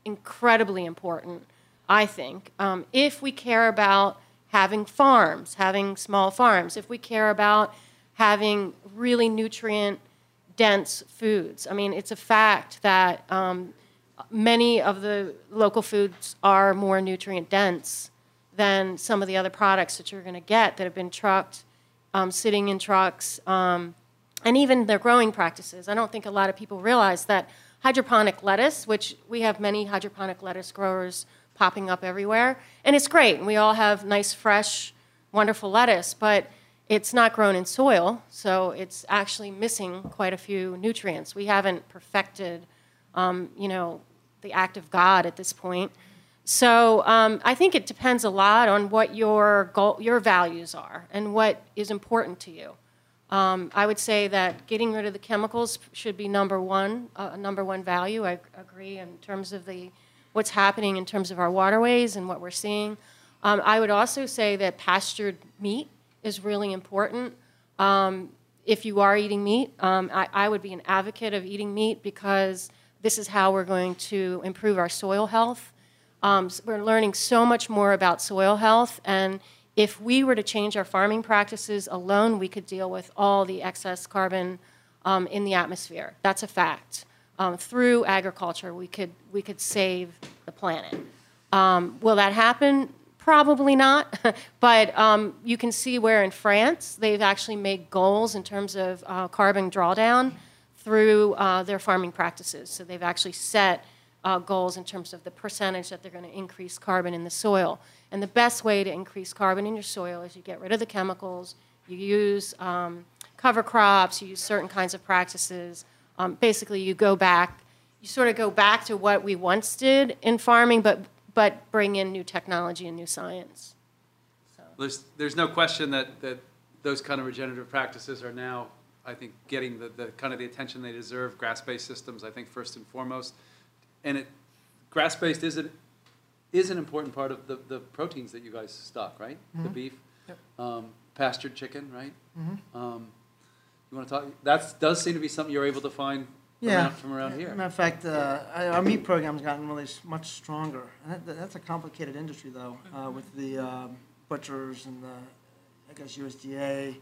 Speaker 4: incredibly important, I think, um, if we care about having farms, having small farms, if we care about having really nutrient dense foods. I mean, it's a fact that um, many of the local foods are more nutrient dense than some of the other products that you're going to get that have been trucked, um, sitting in trucks, um, and even their growing practices. I don't think a lot of people realize that hydroponic lettuce, which we have many hydroponic lettuce growers popping up everywhere, and it's great, and we all have nice, fresh, wonderful lettuce, but It's not grown in soil, so it's actually missing quite a few nutrients. We haven't perfected, um, you know, the act of God at this point. So um, I think it depends a lot on what your goal, your values are, and what is important to you. Um, I would say that getting rid of the chemicals should be number one, uh, number one value. I agree in terms of the what's happening in terms of our waterways and what we're seeing. Um, I would also say that pastured meat is really important. Um, if you are eating meat, um, I, I would be an advocate of eating meat because this is how we're going to improve our soil health. Um, s- we're learning so much more about soil health, and if we were to change our farming practices alone, we could deal with all the excess carbon um, in the atmosphere. That's a fact. Um, through agriculture, we could we could save the planet. Um, will that happen? Probably not. but um, you can see where in France they've actually made goals in terms of uh, carbon drawdown through uh, their farming practices. So they've actually set uh, goals in terms of the percentage that they're going to increase carbon in the soil. And the best way to increase carbon in your soil is you get rid of the chemicals, you use um, cover crops, you use certain kinds of practices. Um, basically, you go back, you sort of go back to what we once did in farming, but, but bring in new technology and new science. So.
Speaker 3: There's, there's no question that, that those kind of regenerative practices are now, I think, getting the, the kind of the attention they deserve. Grass-based systems, I think, first and foremost, and it, grass-based is an is an important part of the, the proteins that you guys stock, right? The beef, um, pastured chicken, right? Um, you want to talk? That does seem to be something you're able to find
Speaker 5: Yeah.
Speaker 3: around, from around here.
Speaker 5: Matter of fact, uh, our meat program's gotten really much stronger. And that, that's a complicated industry, though, uh, with the um, butchers and the, I guess USDA.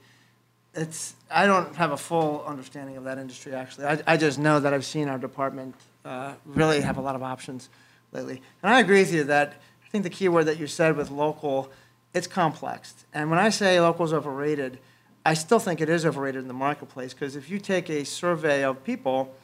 Speaker 5: It's, I don't have a full understanding of that industry, actually. I, I just know that I've seen our department uh, really have a lot of options lately. And I agree with you that, I think the key word that you said with local, it's complex. And when I say local is overrated, I still think it is overrated in the marketplace, because if you take a survey of people,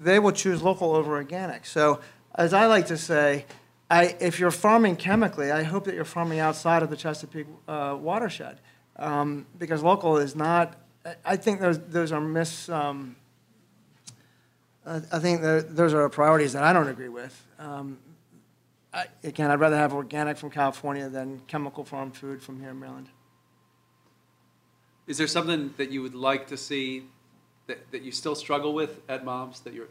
Speaker 5: they will choose local over organic. So, as I like to say, I, if you're farming chemically, I hope that you're farming outside of the Chesapeake uh, watershed, um, because local is not. I- think those those are mis. Um, I I think those are priorities that I don't agree with. Um, I, again, I'd rather have organic from California than chemical farm food from here in Maryland.
Speaker 3: Is there something that you would like to see that, that you still struggle with at Moms? That you're,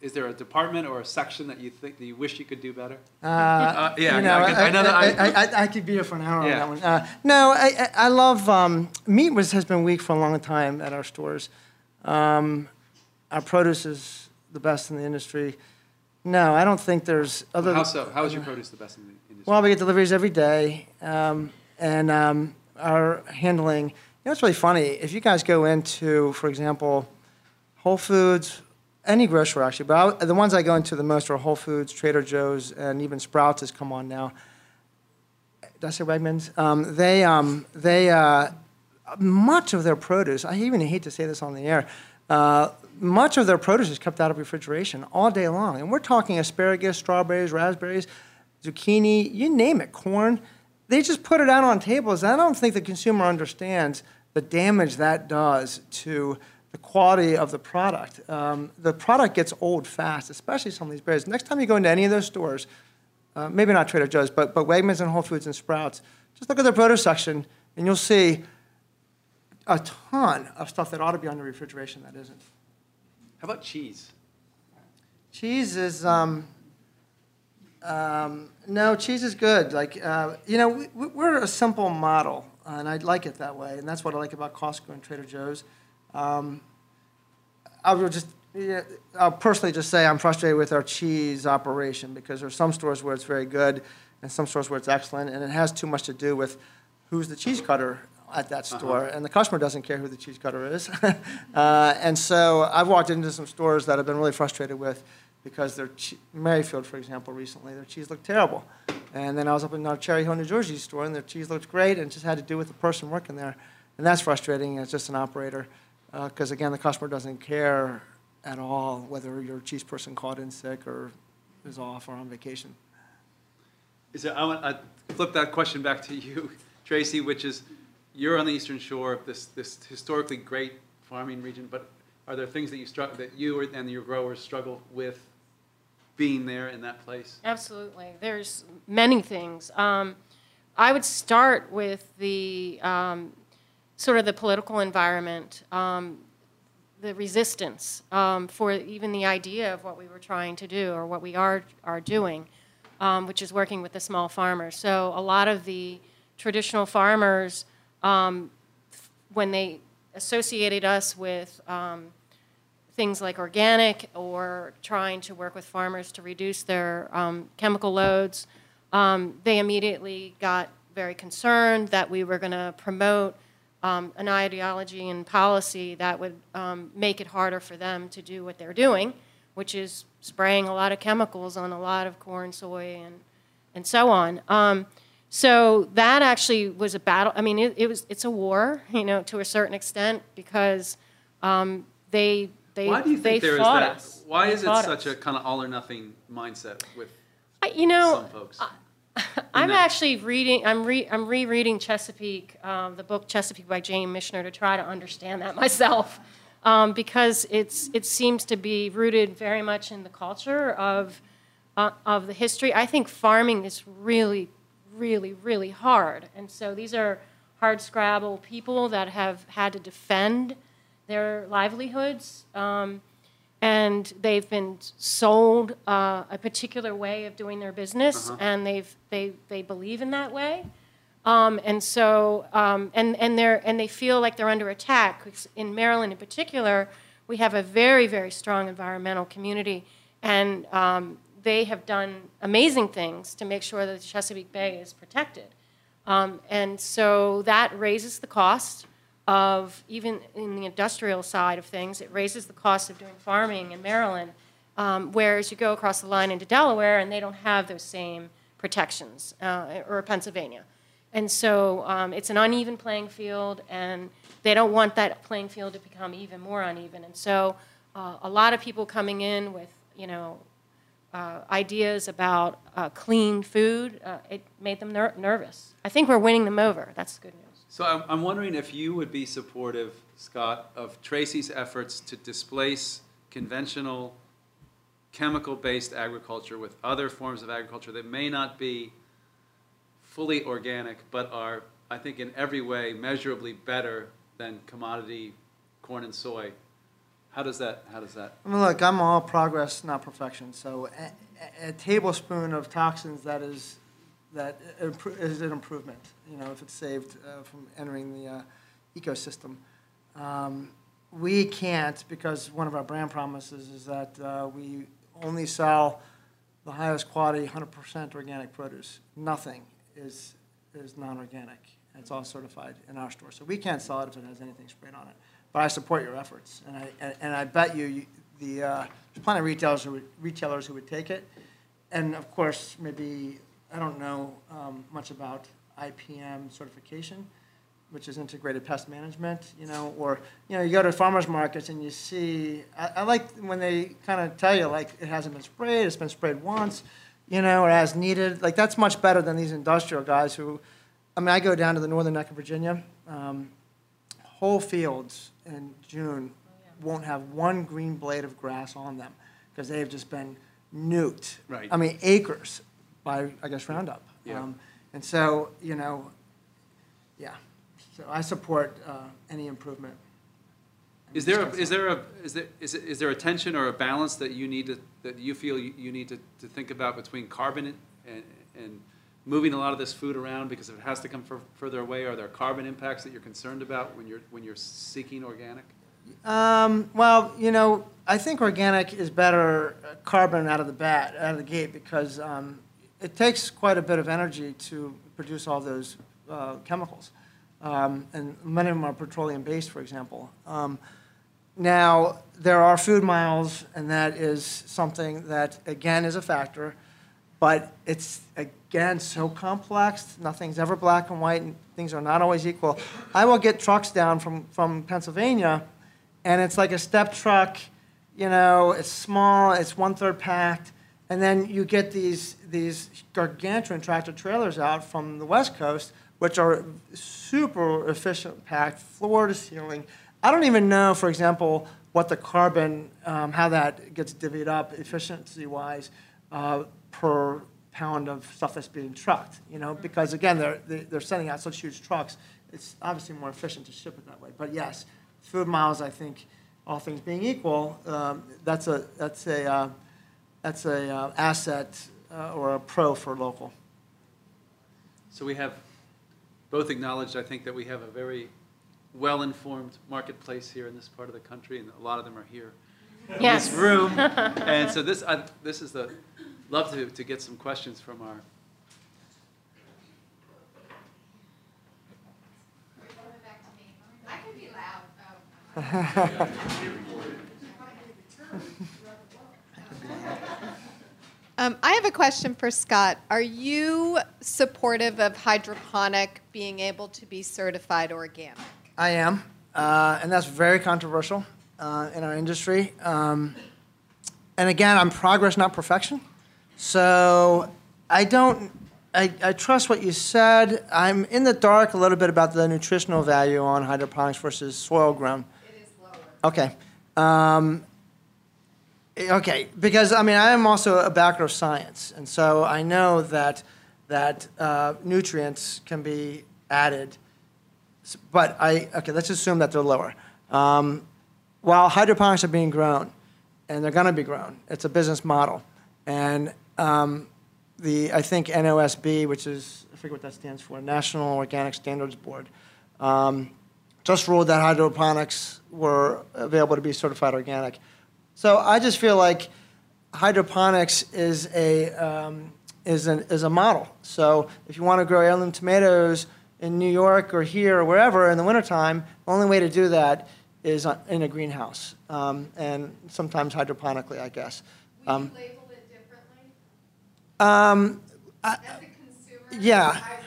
Speaker 3: is there a department or a section that you think that you wish you could do better?
Speaker 5: Uh,
Speaker 3: yeah,
Speaker 5: you know,
Speaker 3: I can- I know that
Speaker 5: I, I- could be here for an hour
Speaker 3: Yeah.
Speaker 5: on that one. Uh, no, I, I I love um, meat. Was has been weak for a long time at our stores. Um, our produce is the best in the industry. No, I don't think there's other.
Speaker 3: How so? How is your produce the best in the industry?
Speaker 5: Well, we get deliveries every day, um, and um, our handling. You know, it's really funny. If you guys go into, for example, Whole Foods, any grocery actually, but I, the ones I go into the most are Whole Foods, Trader Joe's, and even Sprouts has come on now. Did I say Wegmans? Um, they, um, they, uh, much of their produce. I even hate to say this on the air. Uh, much of their produce is kept out of refrigeration all day long, and we're talking asparagus, strawberries, raspberries, zucchini, you name it, corn. They just put it out on tables. I don't think the consumer understands the damage that does to the quality of the product. Um, the product gets old fast, especially some of these berries. Next time you go into any of those stores, uh, maybe not Trader Joe's, but, but Wegmans and Whole Foods and Sprouts, just look at their produce section and you'll see a ton of stuff that ought to be under refrigeration that isn't.
Speaker 3: How about cheese?
Speaker 5: Cheese is, um, um, no, cheese is good. Like, uh, you know, we, we're a simple model, and I like it that way, and that's what I like about Costco and Trader Joe's. Um, I will just, yeah, I'll personally just say I'm frustrated with our cheese operation because there's some stores where it's very good, and some stores where it's excellent, and it has too much to do with who's the cheese cutter at that store, and the customer doesn't care who the cheese cutter is. uh, and so I've walked into some stores that I've been really frustrated with because their che- Merrifield, for example, recently their cheese looked terrible, and then I was up in our Cherry Hill, New Jersey store, and their cheese looked great, and just had to do with the person working there, and that's frustrating as just an operator, because again, the customer doesn't care at all whether your cheese person called in sick or is off or on vacation.
Speaker 3: Is there, I want, I flip that question back to you, Tracy, which is, you're on the Eastern Shore of this, this historically great farming region, but are there things that you struggle, that you and your growers struggle with being there in that place?
Speaker 4: Absolutely. There's many things. Um, I would start with the um, sort of the political environment, um, the resistance um, for even the idea of what we were trying to do or what we are are doing, um, which is working with the small farmers. So a lot of the traditional farmers, um, when they associated us with um, things like organic or trying to work with farmers to reduce their um, chemical loads, um, they immediately got very concerned that we were going to promote um, an ideology and policy that would um, make it harder for them to do what they're doing, which is spraying a lot of chemicals on a lot of corn, soy, and, and so on. So that actually was a battle. I mean, it, it was it's a war, you know, to a certain extent because um, they they
Speaker 3: Why do you think there is that?
Speaker 4: us.
Speaker 3: Why
Speaker 4: They
Speaker 3: is it such
Speaker 4: us.
Speaker 3: a kind of all or nothing mindset with
Speaker 4: I- you know
Speaker 3: some folks?
Speaker 4: I'm
Speaker 3: that-
Speaker 4: actually reading. I'm re. I'm rereading Chesapeake, um, the book Chesapeake by Jane Michener, to try to understand that myself, um, because it's it seems to be rooted very much in the culture of uh, of the history. I think farming is really, really, really hard, and so these are hard scrabble people that have had to defend their livelihoods. Um, and they've been sold uh, a particular way of doing their business, and they've they they believe in that way, um, and so um, and and they're and they feel like they're under attack. In Maryland, in particular, we have a very very strong environmental community, and um, they have done amazing things to make sure that the Chesapeake Bay is protected, um, and so that raises the cost of even in the industrial side of things, it raises the cost of doing farming in Maryland. Um, whereas you go across the line into Delaware and they don't have those same protections, uh, or Pennsylvania. And so um, it's an uneven playing field, and they don't want that playing field to become even more uneven. And so uh, a lot of people coming in with, you know, uh, ideas about uh, clean food, uh, it made them ner- nervous. I think we're winning them over. That's good news.
Speaker 3: So I'm, I'm wondering if you would be supportive, Scott, of Tracy's efforts to displace conventional chemical-based agriculture with other forms of agriculture that may not be fully organic, but are, I think, in every way measurably better than commodity corn and soy. How does that, how does that?
Speaker 5: I mean, look, I'm all progress, not perfection. So a, a, tablespoon of toxins that is that is an improvement. You know, if it's saved uh, from entering the uh, ecosystem. Um, we can't because one of our brand promises is that uh, we only sell the highest quality, 100% organic produce. Nothing is is non-organic. It's all certified in our store. So we can't sell it if it has anything sprayed on it. But I support your efforts, and I and, and I bet you, you the uh, there's plenty of retailers who would, retailers who would take it, and of course maybe I don't know um, much about IPM certification, which is integrated pest management, you know, or you know you go to farmers markets and you see I, I like when they kind of tell you like it hasn't been sprayed, it's been sprayed once, you know, or as needed. Like that's much better than these industrial guys who, I mean, I go down to the northern neck of Virginia. Um, whole fields in June won't have one green blade of grass on them because they've just been nuked.
Speaker 3: Right.
Speaker 5: I mean, acres by, I guess, Roundup.
Speaker 3: Yeah.
Speaker 5: Um, and so, you know, yeah. So I support uh, any improvement.
Speaker 3: Is there, a, is there a, is there, is, is there a tension or a balance that you need to, that you feel you, you need to, to think about between carbon and, and moving a lot of this food around because if it has to come fur- further away, are there carbon impacts that you're concerned about when you're, when you're seeking organic?
Speaker 5: Um, well, you know, I think organic is better uh, carbon out of the bat, out of the gate, because um, it takes quite a bit of energy to produce all those uh, chemicals. Um, and many of them are petroleum based, for example. Um, now, there are food miles, and that is something that, again, is a factor, but it's, again, so complex. Nothing's ever black and white, and things are not always equal. I will get trucks down from, from Pennsylvania, and it's like a step truck, you know, it's small, it's one third packed, and then you get these, these gargantuan tractor trailers out from the West Coast which are super efficient packed, floor to ceiling. I don't even know, for example, what the carbon, um, how that gets divvied up efficiency wise uh, per pound of stuff that's being trucked, you know, because again, they're, they- they're sending out such huge trucks. It's obviously more efficient to ship it that way. But yes, food miles, I think, all things being equal, um, that's a, that's a, uh, that's a uh, asset uh, or a pro for local.
Speaker 3: So we have both acknowledged, I think, that we have a very well-informed marketplace here in this part of the country, and a lot of them are here in
Speaker 4: Yes.
Speaker 3: this room. And so this, I, this is the, love to, to get some questions from our,
Speaker 6: I can be loud. Um, I have a question for Scott. Are you supportive of hydroponic being able to be certified organic?
Speaker 5: I am, uh, and that's very controversial uh, in our industry. Um, and again, I'm progress, not perfection. So I don't, I, I trust what you said. I'm in the dark a little bit about the nutritional value on hydroponics versus soil grown.
Speaker 6: It is lower.
Speaker 5: Okay. Um, okay, because I mean, I am also a backer of science, and so I know that that uh, nutrients can be added. But I okay, let's assume that they're lower. Um, while hydroponics are being grown, and they're going to be grown, it's a business model, and um, the I think NOSB, which is I forget what that stands for, National Organic Standards Board. Um, just ruled that hydroponics were available to be certified organic. So I just feel like hydroponics is a um, is an is a model. So if you want to grow heirloom tomatoes in New York or here or wherever in the wintertime, the only way to do that is in a greenhouse um, and sometimes hydroponically, I guess. Um,
Speaker 6: you label it differently?
Speaker 5: Um,
Speaker 6: As a consumer?
Speaker 5: yeah.
Speaker 6: I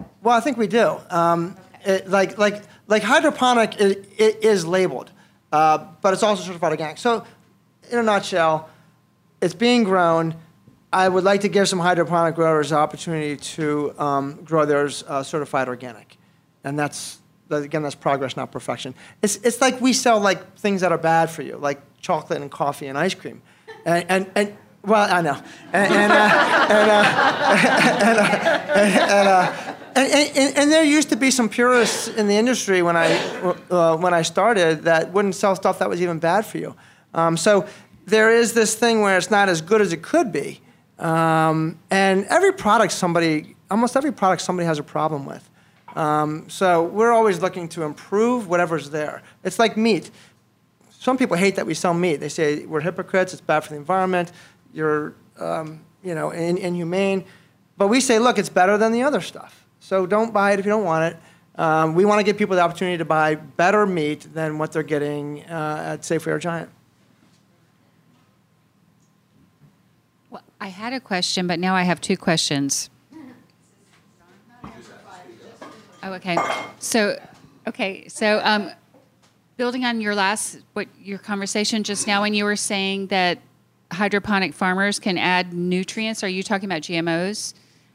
Speaker 6: would.
Speaker 5: Well, I think we do. Um, it, like, like, like hydroponic is, is labeled, uh, but it's also certified organic. So, in a nutshell, it's being grown. I would like to give some hydroponic growers the opportunity to um, grow theirs uh, certified organic, and that's again that's progress, not perfection. It's it's like we sell like things that are bad for you, like chocolate and coffee and ice cream, and and. and well, I know, and there used to be some purists in the industry when I, uh, when I started that wouldn't sell stuff that was even bad for you. Um, so there is this thing where it's not as good as it could be. Um, and every product somebody, almost every product somebody has a problem with. Um, so we're always looking to improve whatever's there. It's like meat. Some people hate that we sell meat. They say we're hypocrites, it's bad for the environment, you're um, you know, in, inhumane. But we say, look, it's better than the other stuff. So don't buy it if you don't want it. Um, we want to give people the opportunity to buy better meat than what they're getting uh, at Safeway or Giant.
Speaker 7: Well, I had a question, but now I have two questions. Oh, okay. So, okay. So, um, building on your last, what your conversation just now, when you were saying that hydroponic farmers can add nutrients, are you talking about GMOs?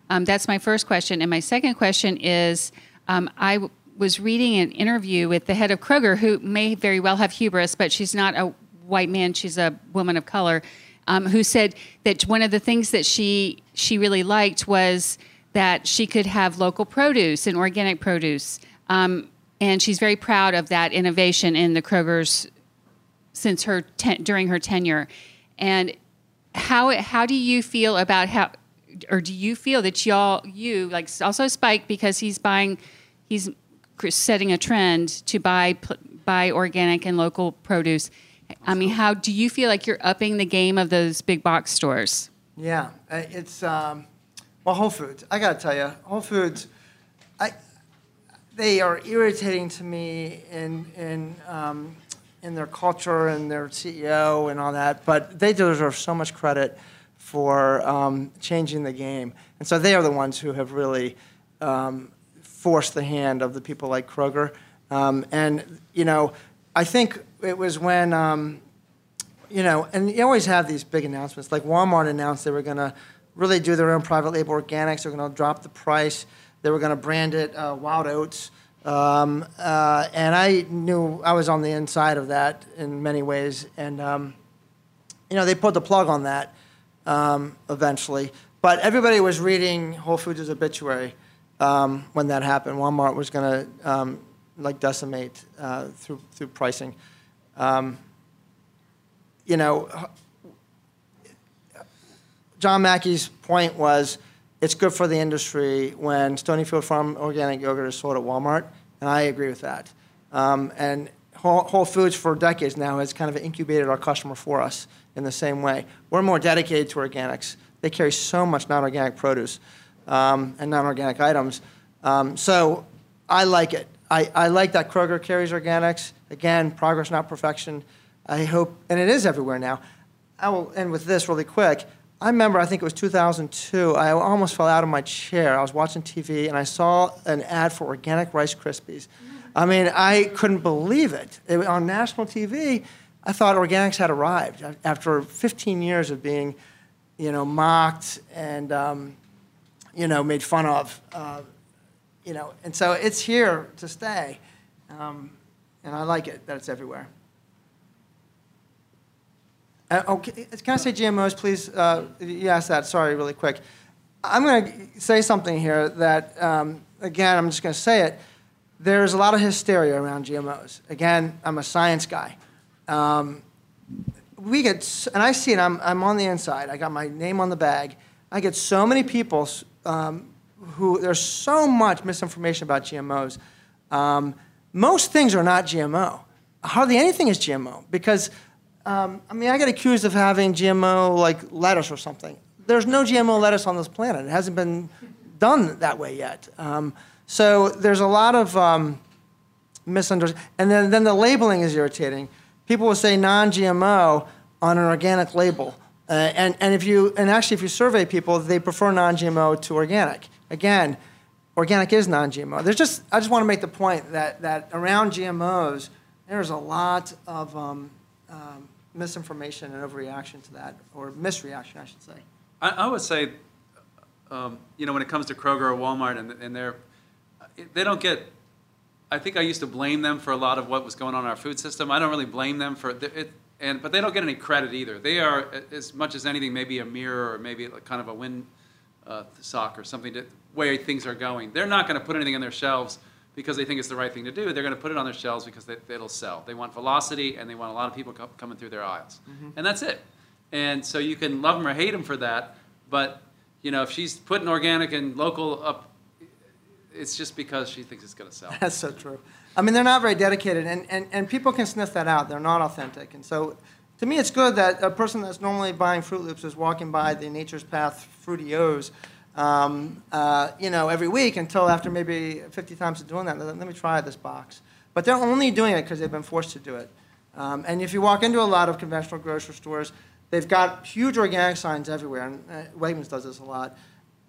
Speaker 7: Um, that's my first question. And my second question is, um, I w- was reading an interview with the head of Kroger, who may very well have hubris, but she's not a white man; she's a woman of color, um, who said that one of the things that she she really liked was that she could have local produce and organic produce, um, and she's very proud of that innovation in the Kroger's since her ten, during her tenure. And how how do you feel about how, or do you feel that y'all you like also Spike because he's buying, he's setting a trend to buy buy organic and local produce. I mean, how do you feel like you're upping the game of those big box stores?
Speaker 5: Yeah, uh, it's um, well, Whole Foods. I gotta tell you, Whole Foods, I they are irritating to me in in um, in their culture and their CEO and all that. But they deserve so much credit for um, changing the game, and so they are the ones who have really um, forced the hand of the people like Kroger. Um, and you know, I think it was when. Um, you know, and you always have these big announcements. Like Walmart announced they were going to really do their own private label organics. They're going to drop the price. They were going to brand it uh, Wild Oats. Um, uh, and I knew I was on the inside of that in many ways. And, um, you know, they put the plug on that um, eventually. But everybody was reading Whole Foods' obituary um, when that happened. Walmart was going to um, like decimate uh, through through pricing. Um, you know, John Mackey's point was it's good for the industry when Stonyfield Farm organic yogurt is sold at Walmart, and I agree with that. Um, and Whole, Whole Foods for decades now has kind of incubated our customer for us in the same way. We're more dedicated to organics. They carry so much non-organic produce um, and non-organic items. Um, so I like it. I, I like that Kroger carries organics. Again, progress, not perfection. I hope, and it is everywhere now. I will end with this really quick. I remember, I think it was 2002, I almost fell out of my chair. I was watching TV and I saw an ad for organic Rice Krispies. I mean, I couldn't believe it. it on national TV, I thought organics had arrived after 15 years of being, you know, mocked and, um, you know, made fun of. Uh, you know, and so it's here to stay. Um, and I like it that it's everywhere. Uh, okay, can I say GMOs, please? Uh, you asked that. Sorry, really quick. I'm going to say something here that, um, again, I'm just going to say it. There's a lot of hysteria around GMOs. Again, I'm a science guy. Um, we get, and I see it. I'm, I'm on the inside. I got my name on the bag. I get so many people um, who there's so much misinformation about GMOs. Um, most things are not GMO. Hardly anything is GMO because um, I mean, I get accused of having GMO like lettuce or something. There's no GMO lettuce on this planet. It hasn't been done that way yet. Um, so there's a lot of um, misunderstanding. And then, then the labeling is irritating. People will say non-GMO on an organic label. Uh, and, and, if you, and actually, if you survey people, they prefer non-GMO to organic. Again, organic is non-GMO. Just, I just want to make the point that, that around GMOs, there's a lot of um, um, misinformation and overreaction to that, or misreaction, I should say.
Speaker 3: I, I would say, um, you know, when it comes to Kroger or Walmart, and, and they're, they don't get. I think I used to blame them for a lot of what was going on in our food system. I don't really blame them for it, and but they don't get any credit either. They are as much as anything, maybe a mirror or maybe kind of a wind uh, sock or something to where things are going. They're not going to put anything on their shelves because they think it's the right thing to do. They're going to put it on their shelves because they, it'll sell. They want velocity and they want a lot of people co- coming through their aisles. Mm-hmm. And that's it. And so you can love them or hate them for that, but you know, if she's putting organic and local up, it's just because she thinks it's going to sell.
Speaker 5: That's so true. I mean, they're not very dedicated, and, and, and people can sniff that out. They're not authentic. And so to me, it's good that a person that's normally buying Froot Loops is walking by the Nature's Path Fruity O's um, uh, you know, every week until after maybe 50 times of doing that, let, me try this box. But they're only doing it because they've been forced to do it. Um, and if you walk into a lot of conventional grocery stores, they've got huge organic signs everywhere, and uh, Wegmans does this a lot.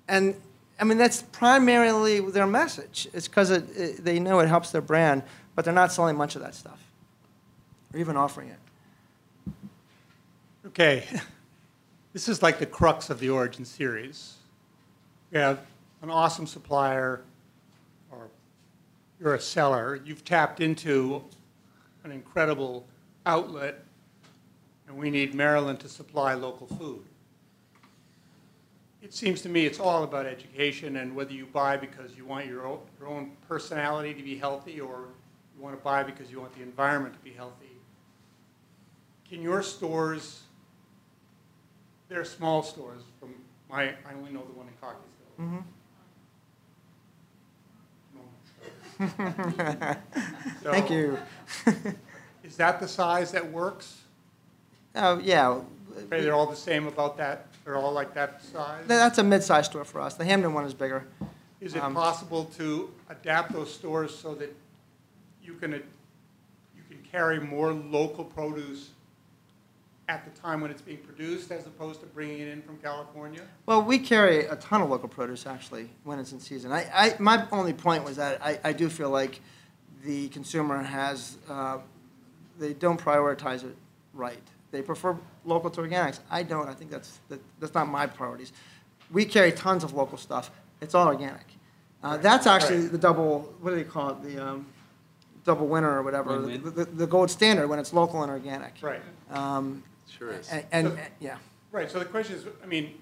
Speaker 5: And I mean, that's primarily their message. It's because it, it, they know it helps their brand, but they're not selling much of that stuff, or even offering it.
Speaker 8: Okay, this is like the crux of the Origin series you have an awesome supplier or you're a seller, you've tapped into an incredible outlet, and we need Maryland to supply local food. It seems to me it's all about education and whether you buy because you want your own, your own personality to be healthy or you want to buy because you want the environment to be healthy. Can your stores, they're small stores from my, I only know the one in Cockeysville. Mm-hmm.
Speaker 5: Thank you.
Speaker 8: Is that the size that works?
Speaker 5: Oh, yeah.
Speaker 8: Are they all the same about that? They're all like that size?
Speaker 5: That's a mid-sized store for us. The Hampden one is bigger.
Speaker 8: Is it um, possible to adapt those stores so that you can, you can carry more local produce at the time when it's being produced as opposed to bringing it in from California?
Speaker 5: Well, we carry a ton of local produce actually when it's in season. I, I my only point was that I, I do feel like the consumer has, uh, they don't prioritize it right. They prefer local to organics. I don't. I think that's, that, that's not my priorities. We carry tons of local stuff. It's all organic. Uh, that's actually the double, what do they call it, the, um, double winner or whatever, the, the- the gold standard when it's local and organic.
Speaker 8: Right.
Speaker 5: Um,
Speaker 3: Sure is.
Speaker 5: and, and,
Speaker 8: So-
Speaker 5: yeah.
Speaker 8: Right, so the question is, I mean,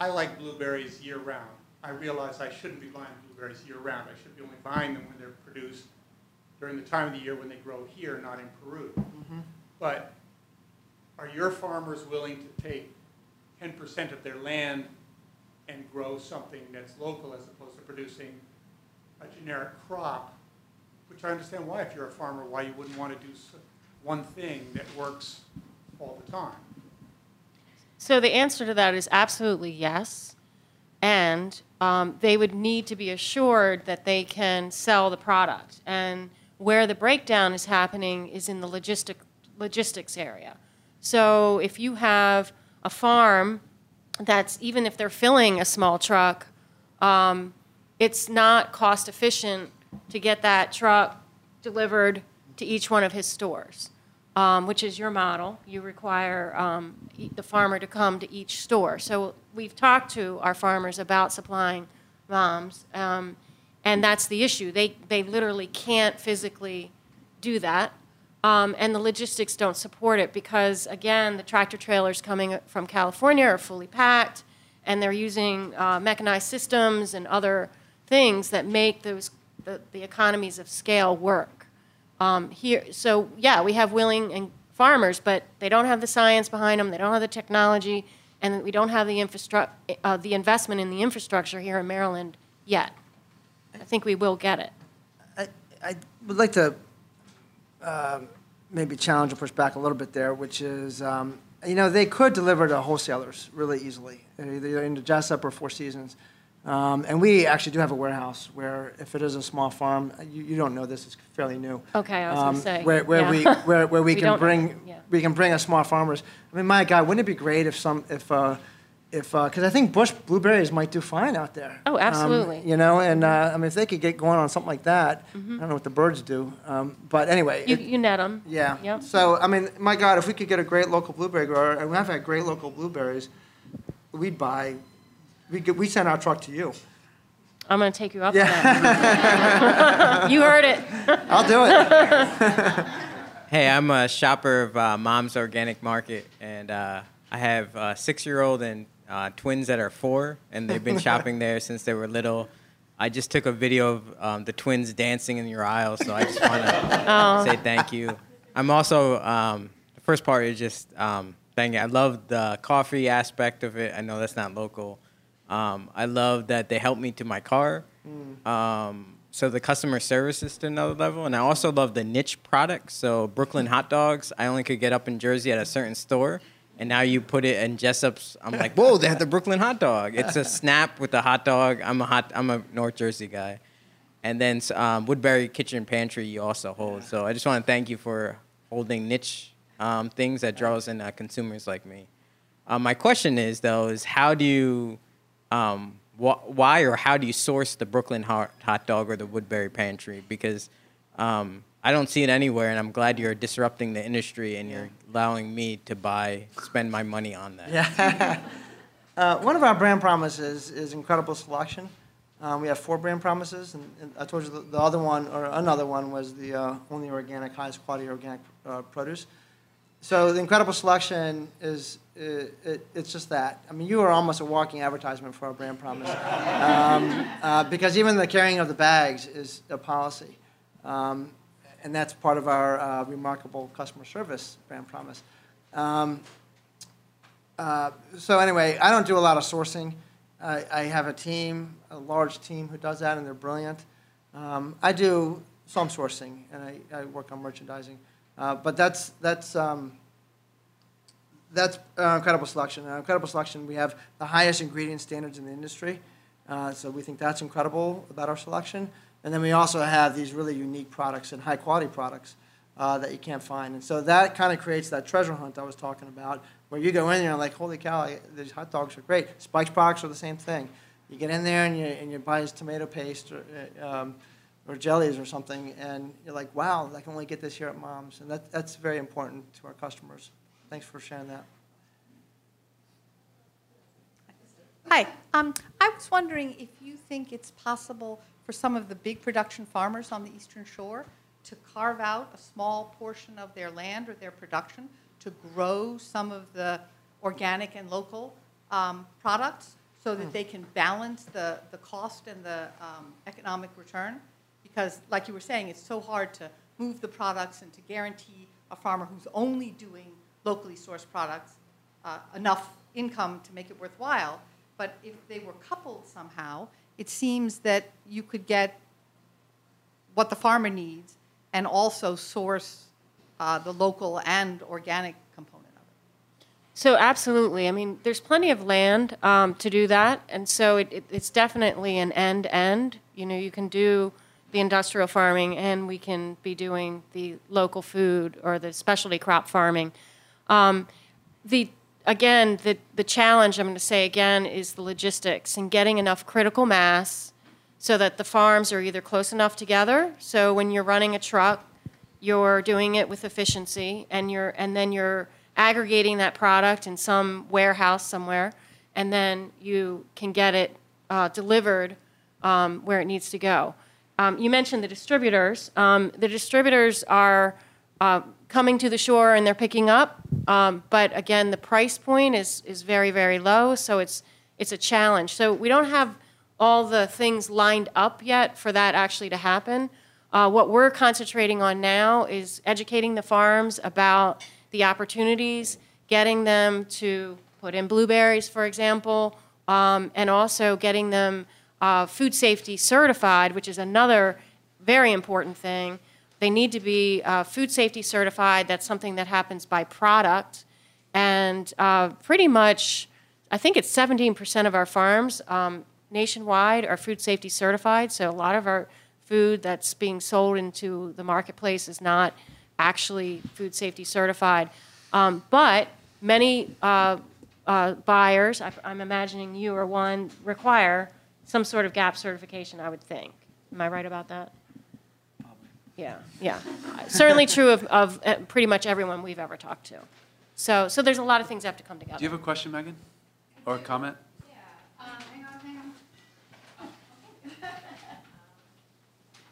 Speaker 8: I like blueberries year-round. I realize I shouldn't be buying blueberries year-round. I should be only buying them when they're produced during the time of the year when they grow here, not in Peru. Mm-hmm. But are your farmers willing to take ten percent of their land and grow something that's local as opposed to producing a generic crop? Which I understand why, if you're a farmer, why you wouldn't want to do one thing that works all the time.
Speaker 4: So the answer to that is absolutely yes. And um, they would need to be assured that they can sell the product. And where the breakdown is happening is in the logistic, logistics area. So if you have a farm that's, even if they're filling a small truck, um, it's not cost efficient to get that truck delivered to each one of his stores, um, which is your model. You require um, the farmer to come to each store. So we've talked to our farmers about supplying moms, um, and that's the issue. They, they literally can't physically do that. Um, and the logistics don't support it because, again, the tractor trailers coming from California are fully packed, and they're using uh, mechanized systems and other things that make those the, the economies of scale work. Um, here, so yeah, we have willing and farmers, but they don't have the science behind them. They don't have the technology, and we don't have the infrastructure, uh, the investment in the infrastructure here in Maryland yet. I think we will get it.
Speaker 5: I, I would like to um, maybe challenge or push back a little bit there, which is, um, you know, they could deliver to wholesalers really easily, either into Jessup or Four Seasons. Um, and we actually do have a warehouse where, if it is a small farm, you, you don't know this; it's fairly new.
Speaker 4: Okay, I was gonna
Speaker 5: um,
Speaker 4: say,
Speaker 5: where, where
Speaker 4: yeah.
Speaker 5: we where, where we,
Speaker 4: We
Speaker 5: can bring
Speaker 4: yeah.
Speaker 5: we can bring a small farmers. I mean, my God, wouldn't it be great if some if uh, if because I think bush blueberries might do fine out there.
Speaker 4: Oh,
Speaker 5: Um,
Speaker 4: absolutely.
Speaker 5: you know, and uh, I mean, if they could get going on something like that, I don't know what the birds do, um, but anyway.
Speaker 4: Mm-hmm. You,
Speaker 5: it-
Speaker 4: you net them.
Speaker 5: yeah.
Speaker 4: Yep.
Speaker 5: So, I mean, my God, if we could get a great local blueberry grower, and we have had great local blueberries, we'd buy, we could, we send our truck to you.
Speaker 4: I'm going to take you up
Speaker 5: Yeah.
Speaker 4: on you heard it.
Speaker 5: I'll do it.
Speaker 9: Hey, I'm a shopper of uh, Mom's Organic Market, and uh, I have a six-year-old and uh, twins that are four, and they've been shopping there since they were little. I just took a video of um, the twins dancing in your aisle, so I just want to say thank you. I'm also um, the first part is just um, thank you. I love the coffee aspect of it. I know that's not local. Um, I love that they helped me to my car. Um, so the customer service is to another level, and I also love the niche products. So Brooklyn hot dogs, I only could get up in Jersey at a certain store, and now you put it in Jessup's. I'm like, whoa, they have the Brooklyn hot dog. It's a snap with the hot dog. I'm a hot. I'm a North Jersey guy, and then um, Woodberry Kitchen Pantry you also hold. So I just want to thank you for holding niche um, things that draws in uh, consumers like me. Uh, my question is though, is how do you um, wh- why or how do you source the Brooklyn hot, hot dog or the Woodberry Pantry? Because um, I don't see it anywhere, and I'm glad you're disrupting the industry and you're allowing me to buy, spend my money on that.
Speaker 5: Yeah. Uh, one of our brand promises is incredible selection. Um, we have four brand promises, and, and I told you the, the other one, or another one, was the uh, only organic, highest quality organic uh, produce. So the incredible selection is it, it, it's just that. I mean, you are almost a walking advertisement for our brand promise, um, uh, because even the carrying of the bags is a policy, um, and that's part of our uh, remarkable customer service brand promise. Um, uh, so anyway, I don't do a lot of sourcing. I, I have a team, a large team who does that, and they're brilliant. Um, I do some sourcing, and I, I work on merchandising, uh, but that's that's um, that's uh, incredible selection. Uh, incredible selection. We have the highest ingredient standards in the industry, uh, so we think that's incredible about our selection. And then we also have these really unique products and high quality products uh, that you can't find. And so that kind of creates that treasure hunt I was talking about, where you go in there and like, holy cow, these hot dogs are great. Spike's products are the same thing. You get in there and you, and you buy his tomato paste or, uh, um, or jellies or something, and you're like, wow, I can only get this here at Mom's. And that, that's very important to our customers. Thanks for sharing that.
Speaker 10: Hi. Um, I was wondering if you think it's possible for some of the big production farmers on the Eastern Shore to carve out a small portion of their land or their production to grow some of the organic and local um, products so that they can balance the, the cost and the um, economic return? Because, like you were saying, it's so hard to move the products and to guarantee a farmer who's only doing locally sourced products uh, enough income to make it worthwhile. But if they were coupled somehow, it seems that you could get what the farmer needs and also source uh, the local and organic component of it.
Speaker 4: So absolutely. I mean, there's plenty of land um, to do that, and so it, it, it's definitely an end-end. You know, you can do the industrial farming, and we can be doing the local food or the specialty crop farming. Um, the again, the the challenge I'm going to say again is the logistics and getting enough critical mass so that the farms are either close enough together. So when you're running a truck, you're doing it with efficiency, and you're and then you're aggregating that product in some warehouse somewhere, and then you can get it uh, delivered um, where it needs to go. Um, you mentioned the distributors. Um, the distributors are uh, coming to the shore and they're picking up, um, but again, the price point is is very very low, so it's it's a challenge. So we don't have all the things lined up yet for that actually to happen. Uh, what we're concentrating on now is educating the farms about the opportunities, getting them to put in blueberries, for example, um, and also getting them uh, food safety certified, which is another very important thing. They need to be uh, food safety certified. That's something that happens by product. And uh, pretty much, I think it's 17% of our farms um, nationwide are food safety certified. So a lot of our food that's being sold into the marketplace is not actually food safety certified. Um, but many uh, uh, buyers, I'm imagining you are one, require some sort of GAP certification, I would think. Am I right about that? Yeah, yeah. Certainly true of, of uh, pretty much everyone we've ever talked to. So, so there's a lot of things that have to come together.
Speaker 3: Do you have a question, Megan? Or a comment? Yeah.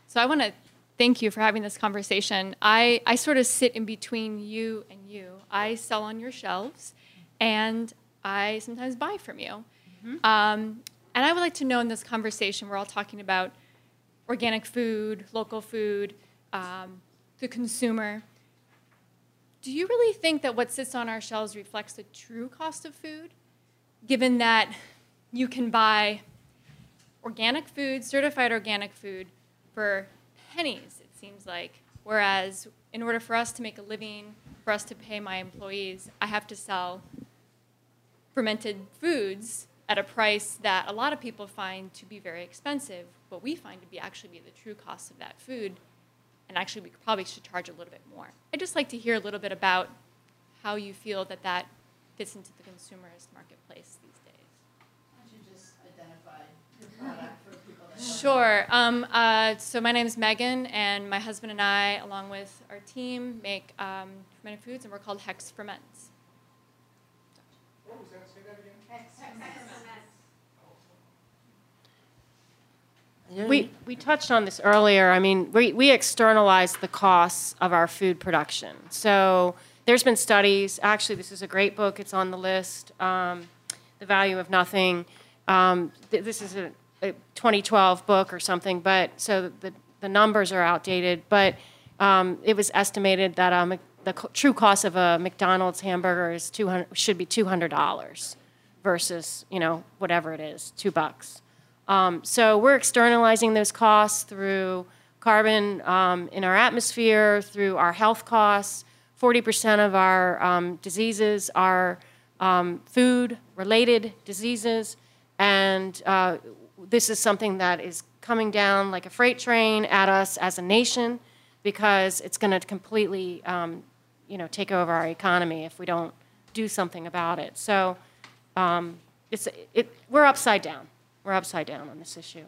Speaker 11: So I want to thank you for having this conversation. I, I sort of sit in between you and you. I sell on your shelves, and I sometimes buy from you.
Speaker 4: Mm-hmm.
Speaker 11: Um, and I would like to know in this conversation, we're all talking about organic food, local food, um, the consumer. Do you really think that what sits on our shelves reflects the true cost of food, given that you can buy organic food, certified organic food, for pennies, it seems like. Whereas, in order for us to make a living, for us to pay my employees, I have to sell fermented foods at a price that a lot of people find to be very expensive, but we find to be actually be the true cost of that food. And actually, we probably should charge a little bit more. I'd just like to hear a little bit about how you feel that that fits into the consumerist marketplace these days.
Speaker 10: Why don't you just identify your product for people that
Speaker 11: Sure. Um, uh, so my name is Megan, and my husband and I, along with our team, make um, fermented foods, and we're called Hex Ferments.
Speaker 8: What was that? Say that again?
Speaker 4: We, we touched on this earlier. I mean, we, we externalize the costs of our food production. So there's been studies. Actually, this is a great book. It's on the list. Um, the Value of Nothing. Um, th- this is a, a 2012 book or something, but so the, the numbers are outdated. But um, it was estimated that um, the co- true cost of a McDonald's hamburger is 200 should be $200 versus you know whatever it is, two bucks. Um, so we're externalizing those costs through carbon um, in our atmosphere, through our health costs. 40% of our um, diseases are um, food related diseases. And uh, this is something that is coming down like a freight train at us as a nation because it's going to completely um, you know, take over our economy if we don't do something about it. So um, it's, it, we're upside down. We're upside down on this issue.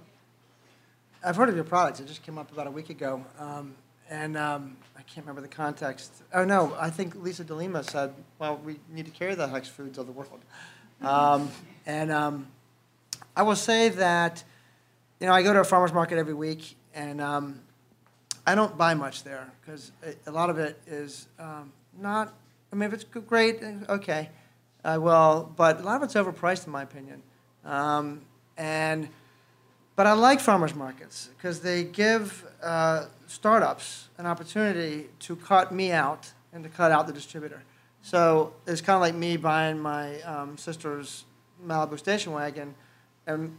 Speaker 5: I've heard of your products. It just came up about a week ago. Um, and um, I can't remember the context. Oh, no, I think Lisa DeLima said, well, we need to carry the Hex Foods of the world. Um, and um, I will say that, you know, I go to a farmer's market every week, and um, I don't buy much there because a lot of it is um, not. I mean, if it's great, eh, okay, I will. But a lot of it's overpriced, in my opinion. Um, and but I like farmers markets because they give uh, startups an opportunity to cut me out and to cut out the distributor. So it's kind of like me buying my um, sister's Malibu station wagon and,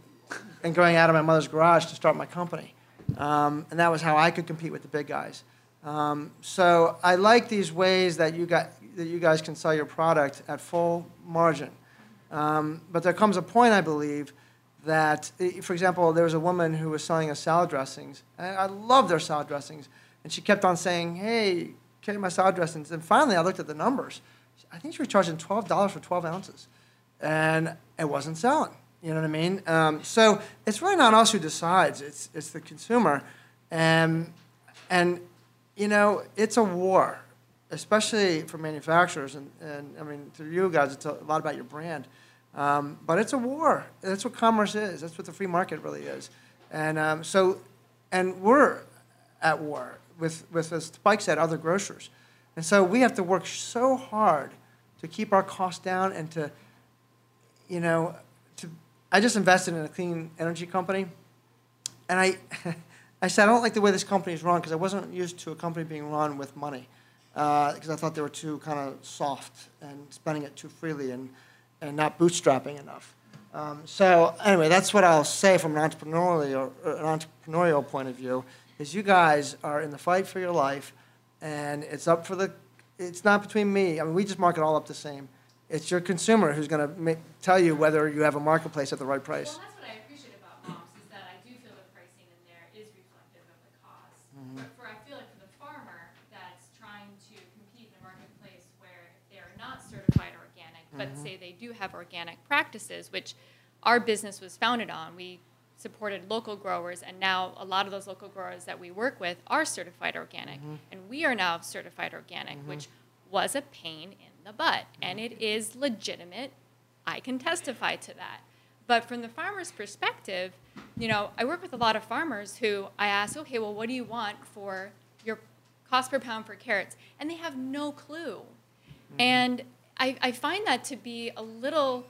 Speaker 5: and going out of my mother's garage to start my company. Um, and that was how I could compete with the big guys. Um, so I like these ways that you, got, that you guys can sell your product at full margin. Um, but there comes a point, I believe, that, for example, there was a woman who was selling us salad dressings, and I love their salad dressings, and she kept on saying, "Hey, get my salad dressings." And finally, I looked at the numbers. I think she was charging twelve dollars for twelve ounces, and it wasn't selling. You know what I mean? Um, so it's really not us who decides; it's it's the consumer, and and you know it's a war, especially for manufacturers, and, and I mean through you guys, it's a lot about your brand. Um, but it's a war. That's what commerce is. That's what the free market really is. And um, so, and we're at war with, with, as Spike said, other grocers. And so we have to work so hard to keep our costs down and to, you know, to, I just invested in a clean energy company. And I, I said, I don't like the way this company is run because I wasn't used to a company being run with money because I thought they were too kind of soft and spending it too freely. And, and not bootstrapping enough. Um, so anyway, that's what I'll say from an entrepreneurial, an entrepreneurial point of view, is you guys are in the fight for your life, and it's up for the, it's not between me. I mean, we just market all up the same. It's your consumer who's going to tell you whether you have a marketplace at the right price.
Speaker 11: Well, that's what I appreciate about MOM's is that I do feel the pricing in there is reflective of the cost.
Speaker 5: Mhm.
Speaker 11: But for I feel like for the farmer that's trying to compete in a marketplace where they're not certified organic, but
Speaker 5: Mhm.
Speaker 11: say they do have organic practices, which our business was founded on. We supported local growers, and now a lot of those local growers that we work with are certified organic,
Speaker 5: Mhm.
Speaker 11: and we are now certified organic,
Speaker 5: Mhm.
Speaker 11: which was a pain in the butt, and it is legitimate. I can testify to that. But from the farmer's perspective, you know, I work with a lot of farmers who I ask, okay, well, what do you want for your cost per pound for carrots? And they have no clue. And I, I find that to be a little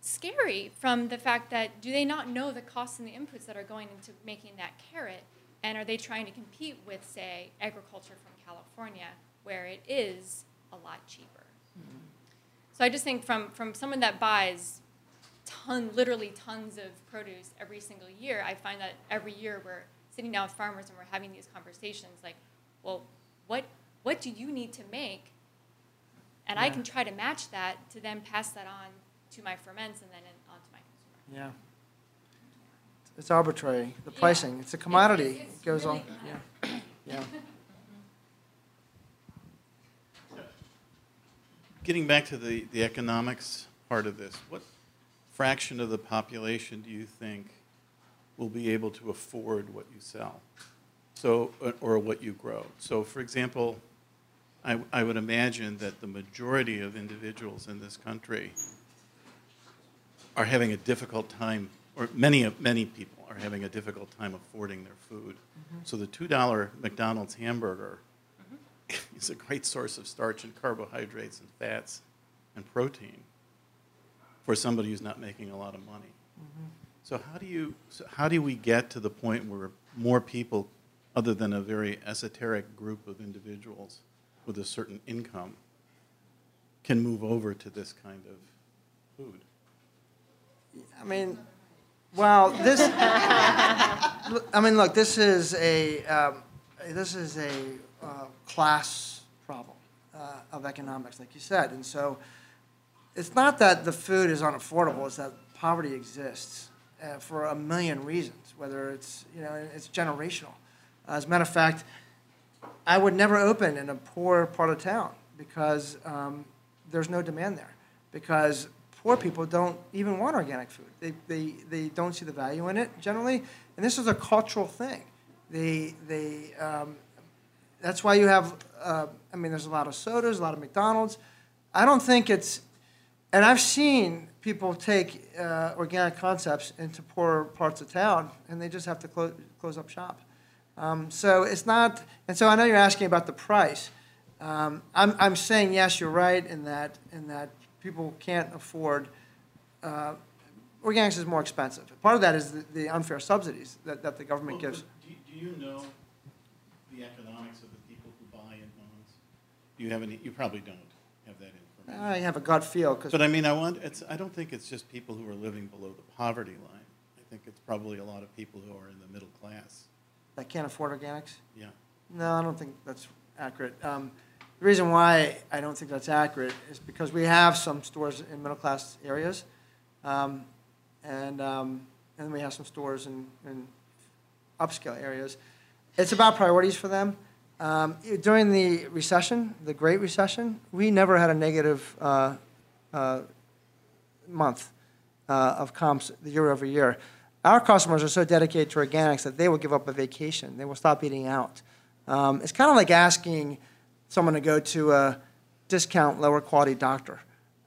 Speaker 11: scary from the fact that do they not know the costs and the inputs that are going into making that carrot? And are they trying to compete with, say, agriculture from California, where it is a lot cheaper? So I just think from, from someone that buys ton, literally tons of produce every single year, I find that every year we're sitting down with farmers and we're having these conversations like, well, what, what do you need to make? And I can try to match that to then pass that on to my ferments and then in- on to my consumer.
Speaker 5: Yeah. It's arbitrary, the
Speaker 11: Yeah.
Speaker 5: pricing. It's a commodity.
Speaker 11: it's- it's
Speaker 5: It goes
Speaker 11: really
Speaker 5: on, yeah, yeah.
Speaker 12: Getting back to the, the economics part of this, what fraction of the population do you think will be able to afford what you sell? So, or- or what you grow? So for example, I, I would imagine that the majority of individuals in this country are having a difficult time, or many, many people are having a difficult time affording their food. Mm-hmm. So the $2 McDonald's hamburger is a great source of starch and carbohydrates and fats and protein for somebody who's not making a lot of money. Mm-hmm. So how do you so how do we get to the point where more people, other than a very esoteric group of individuals with a certain income, can move over to this kind of food?
Speaker 5: I mean, well, this, I mean, look, this is a, um, this is a uh, class problem uh, of economics, like you said. And so it's not that the food is unaffordable, it's that poverty exists uh, for a million reasons, whether it's, you know, it's generational. As a matter of fact, I would never open in a poor part of town because um, there's no demand there. Because poor people don't even want organic food. They, they, they don't see the value in it generally. And this is a cultural thing. They, they, um, that's why you have, uh, I mean, there's a lot of sodas, a lot of McDonald's. I don't think it's, and I've seen people take uh, organic concepts into poorer parts of town, and they just have to close, close up shop. Um, so it's not, and so I know you're asking about the price. Um, I'm, I'm saying yes, you're right in that in that people can't afford. Uh, organics is more expensive. Part of that is the, the unfair subsidies that, that the government
Speaker 12: Well,
Speaker 5: gives.
Speaker 12: Do do you know the economics of the people who buy in homes? Do you have any, you probably don't have that information.
Speaker 5: I have a gut feel because
Speaker 12: But I mean, I want, it's, I don't think it's just people who are living below the poverty line. I think it's probably a lot of people who are in the middle class.
Speaker 5: That can't afford organics.
Speaker 12: Yeah.
Speaker 5: No, I don't think that's accurate. Um, the reason why I don't think that's accurate is because we have some stores in middle-class areas, um, and, um, and we have some stores in, in upscale areas. It's about priorities for them. Um, during the recession, the Great Recession, we never had a negative uh, uh, month uh, of comps year over year. Our customers are so dedicated to organics that they will give up a vacation. They will stop eating out. Um, it's kind of like asking someone to go to a discount, lower quality doctor.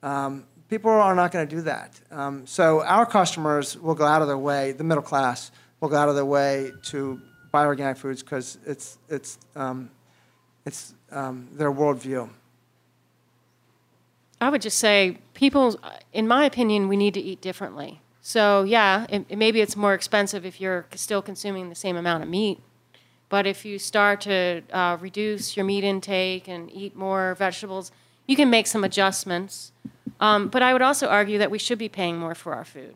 Speaker 5: Um, people are not going to do that. Um, so our customers will go out of their way, the middle class will go out of their way to buy organic foods because it's, it's, um, it's um, their worldview.
Speaker 4: I would just say, people, in my opinion, we need to eat differently. So, yeah, it, it- maybe it's more expensive if you're still consuming the same amount of meat. But if you start to uh, reduce your meat intake and eat more vegetables, you can make some adjustments. Um, but I would also argue that we should be paying more for our food,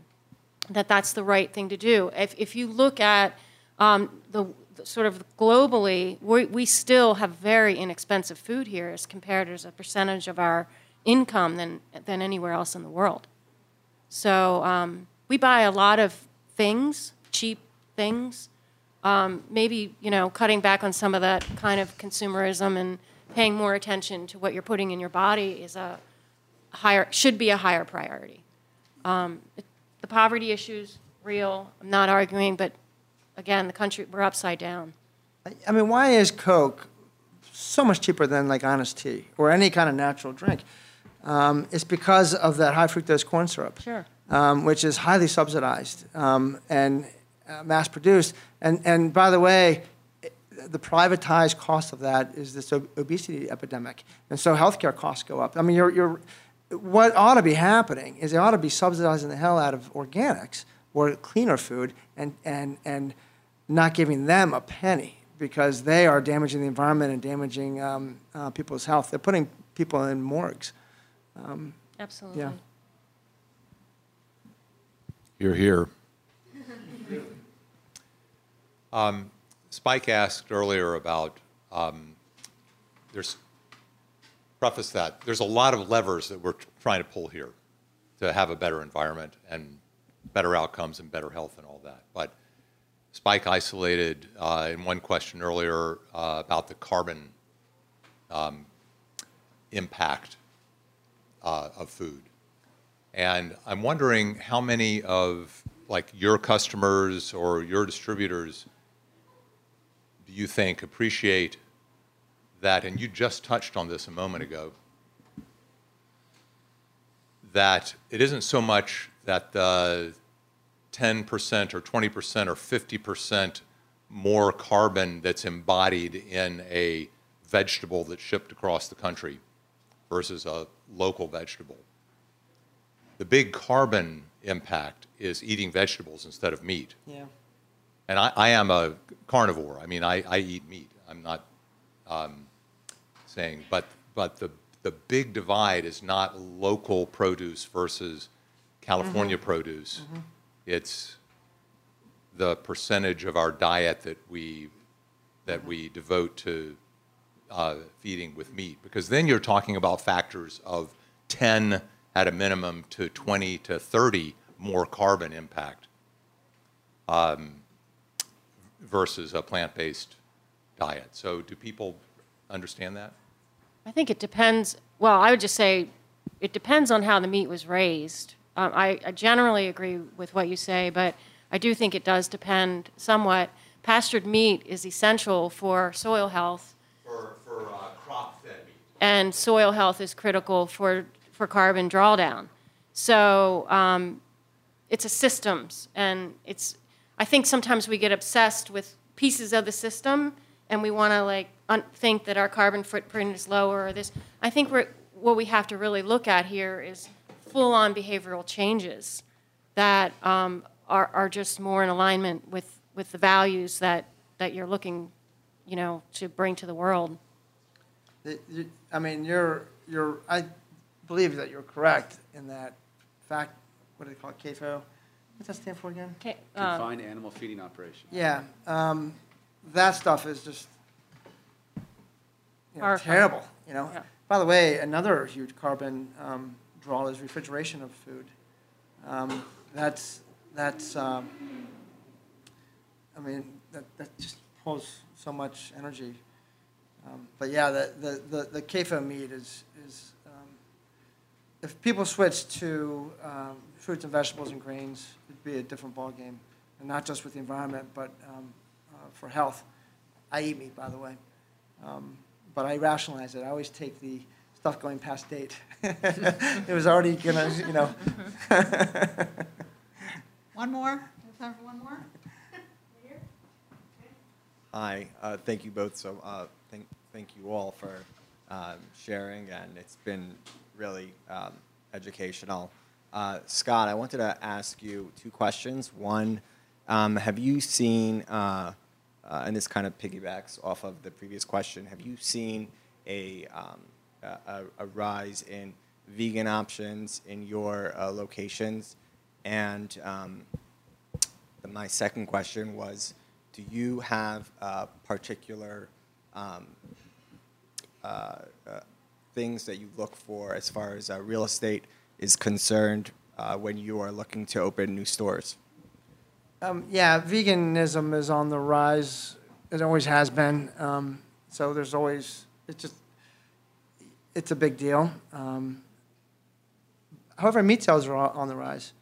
Speaker 4: that that's the right thing to do. If, if you look at um, the, sort of globally, we, we still have very inexpensive food here as compared as a percentage of our income than, than anywhere else in the world. So um, we buy a lot of things, cheap things. Um, maybe you know, cutting back on some of that kind of consumerism and paying more attention to what you're putting in your body is a higher should be a higher priority. Um, it- the poverty issues real. I'm not arguing, but again, the country we're upside down.
Speaker 5: I mean, why is Coke so much cheaper than like Honest Tea or any kind of natural drink? Um, it's because of that high fructose corn syrup,
Speaker 4: Sure.
Speaker 5: Um, which is highly subsidized um, and uh, mass produced. And, and by the way, the privatized cost of that is this ob- obesity epidemic. And so healthcare costs go up. I mean, you're, you're, what ought to be happening is they ought to be subsidizing the hell out of organics or cleaner food and, and, and not giving them a penny because they are damaging the environment and damaging um, uh, people's health. They're putting people in morgues. Um,
Speaker 4: Absolutely.
Speaker 5: Yeah.
Speaker 13: You're here. Um, Spike asked earlier about, um, there's, preface that, there's a lot of levers that we're trying to pull here to have a better environment and better outcomes and better health and all that. But Spike isolated uh, in one question earlier uh, about the carbon um, impact uh, of food. And I'm wondering how many of like your customers or your distributors do you think appreciate that? And you just touched on this a moment ago. That it isn't so much that the 10% or 20% or 50% more carbon that's embodied in a vegetable that's shipped across the country versus a local vegetable. The big carbon impact is eating vegetables instead of meat.
Speaker 5: Yeah.
Speaker 13: And I, I am a carnivore. I mean, I, I eat meat. I'm not um, saying, but, but the, the big divide is not local produce versus California
Speaker 14: Mhm.
Speaker 13: produce.
Speaker 14: Mhm.
Speaker 13: It's the percentage of our diet that we, that we devote to uh, feeding with meat. Because then you're talking about factors of 10 at a minimum to 20 to 30 more carbon impact. Um, versus a plant-based diet. So do people understand that?
Speaker 4: I think it depends. Well, I would just say it depends on how the meat was raised. Um, I, I generally agree with what you say, but I do think it does depend somewhat. Pastured meat is essential for soil health,
Speaker 13: For, for uh, crop-fed meat.
Speaker 4: and soil health is critical for carbon drawdown. So um, it's a systems, and it's. I think sometimes we get obsessed with pieces of the system, and we want to like think that our carbon footprint is lower or this. I think what we have to really look at here is full-on behavioral changes that um, are, are just more in alignment with, with the values that, that you're looking, you know, to bring to the world.
Speaker 5: I mean, you're, you're, I believe that you're correct in that fact, what do they call it, CAFO? What's that stand for again?
Speaker 3: Confined animal feeding operation.
Speaker 5: Yeah, um, that stuff is just you know,
Speaker 4: Horrifying.
Speaker 5: terrible, you know?
Speaker 4: Yeah.
Speaker 5: By the way, another huge carbon um, draw is refrigeration of food. Um, That's, that's, um, I mean, that, that just pulls so much energy. Um, But yeah, the, the, the the CAFO meat is, is, um, if people switch to um, fruits and vegetables and grains, it'd be a different ballgame. And not just with the environment, but um, uh, for health. I eat meat, by the way. Um, But I rationalize it. I always take the stuff going past date. It was already gonna, you know.
Speaker 2: One more? Time for one more?
Speaker 14: Hi, uh, thank you both. So, uh, thank, thank you all for um, sharing, and it's been really um, educational. Uh, Scott, I wanted to ask you two questions. One, um, have you seen, uh, uh, and this kind of piggybacks off of the previous question, have you seen a, um, a, a- rise in vegan options in your uh, locations? And um, my second question was, do you have particular um, uh, uh, things that you look for as far as uh, real estate is concerned uh, when you are looking to open new stores?
Speaker 5: Um, yeah, veganism is on the rise. It always has been. Um, so there's always, it's just, it's a big deal. Um, however, meat sales are on the rise.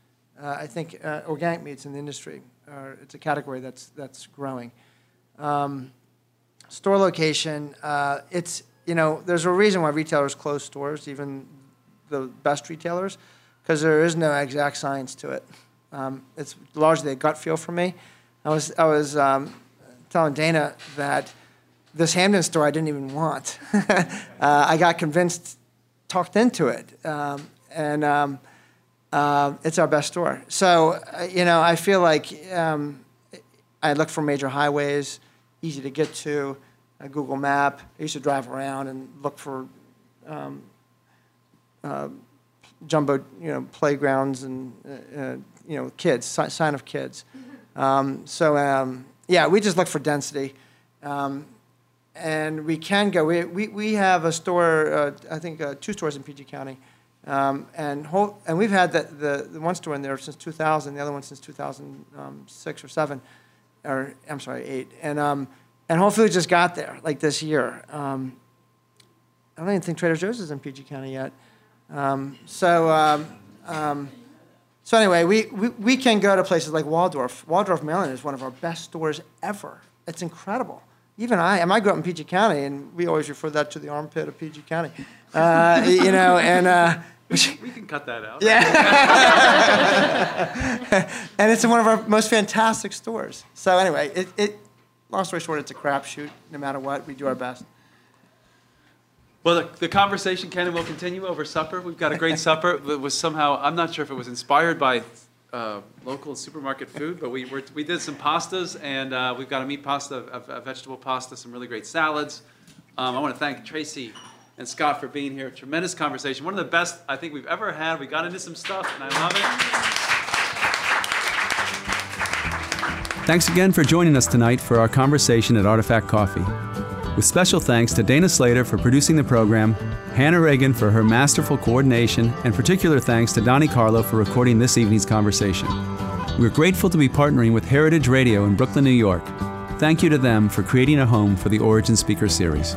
Speaker 5: Uh, I think uh, organic meats in the industry, are, it's a category that's, that's growing. Um, store location, uh, it's, you know, there's a reason why retailers close stores, even the best retailers, because there is no exact science to it. Um, it's largely a gut feel for me. I was, I was um, telling Dana that this Hampden store I didn't even want. uh, I got convinced, talked into it, um, and um, uh, it's our best store. So, uh, you know, I feel like um, I look for major highways, easy to get to, a Google Map. I used to drive around and look for um, uh, jumbo, you know, playgrounds and uh, uh, you know, kids, sign of kids. Um, so um, yeah, we just look for density, um, and we can go. We we, we have a store, uh, I think, uh, two stores in PG County, um, and whole, and we've had the, the the one store in there since 2000, the other one since 2006 or seven, or I'm sorry, eight, and um, and Whole Foods just got there like this year. Um, I don't even think Trader Joe's is in PG County yet. Um, so, um, um, so anyway, we, we, we can go to places like Waldorf. Waldorf, Maryland is one of our best stores ever. It's incredible. Even I, and I grew up in PG County, and we always refer that to the armpit of PG County. Uh, you know, and uh,
Speaker 3: We can cut that out.
Speaker 5: yeah. and it's one of our most fantastic stores. So anyway, it, it long story short, it's a crapshoot. No matter what, we do our best.
Speaker 3: Well, the, the conversation can and will continue over supper. We've got a great supper that was somehow, I'm not sure if it was inspired by uh, local supermarket food, but we, were, we did some pastas, and uh, we've got a meat pasta, a, a vegetable pasta, some really great salads. Um, I want to thank Tracy and Scott for being here. Tremendous conversation. One of the best I think we've ever had. We got into some stuff, and I love it.
Speaker 1: Thanks again for joining us tonight for our conversation at Artifact Coffee. With special thanks to Dana Slater for producing the program, Hannah Reagan for her masterful coordination, and particular thanks to Donnie Carlo for recording this evening's conversation. We're grateful to be partnering with Heritage Radio in Brooklyn, New York. Thank you to them for creating a home for the Origin Speaker Series.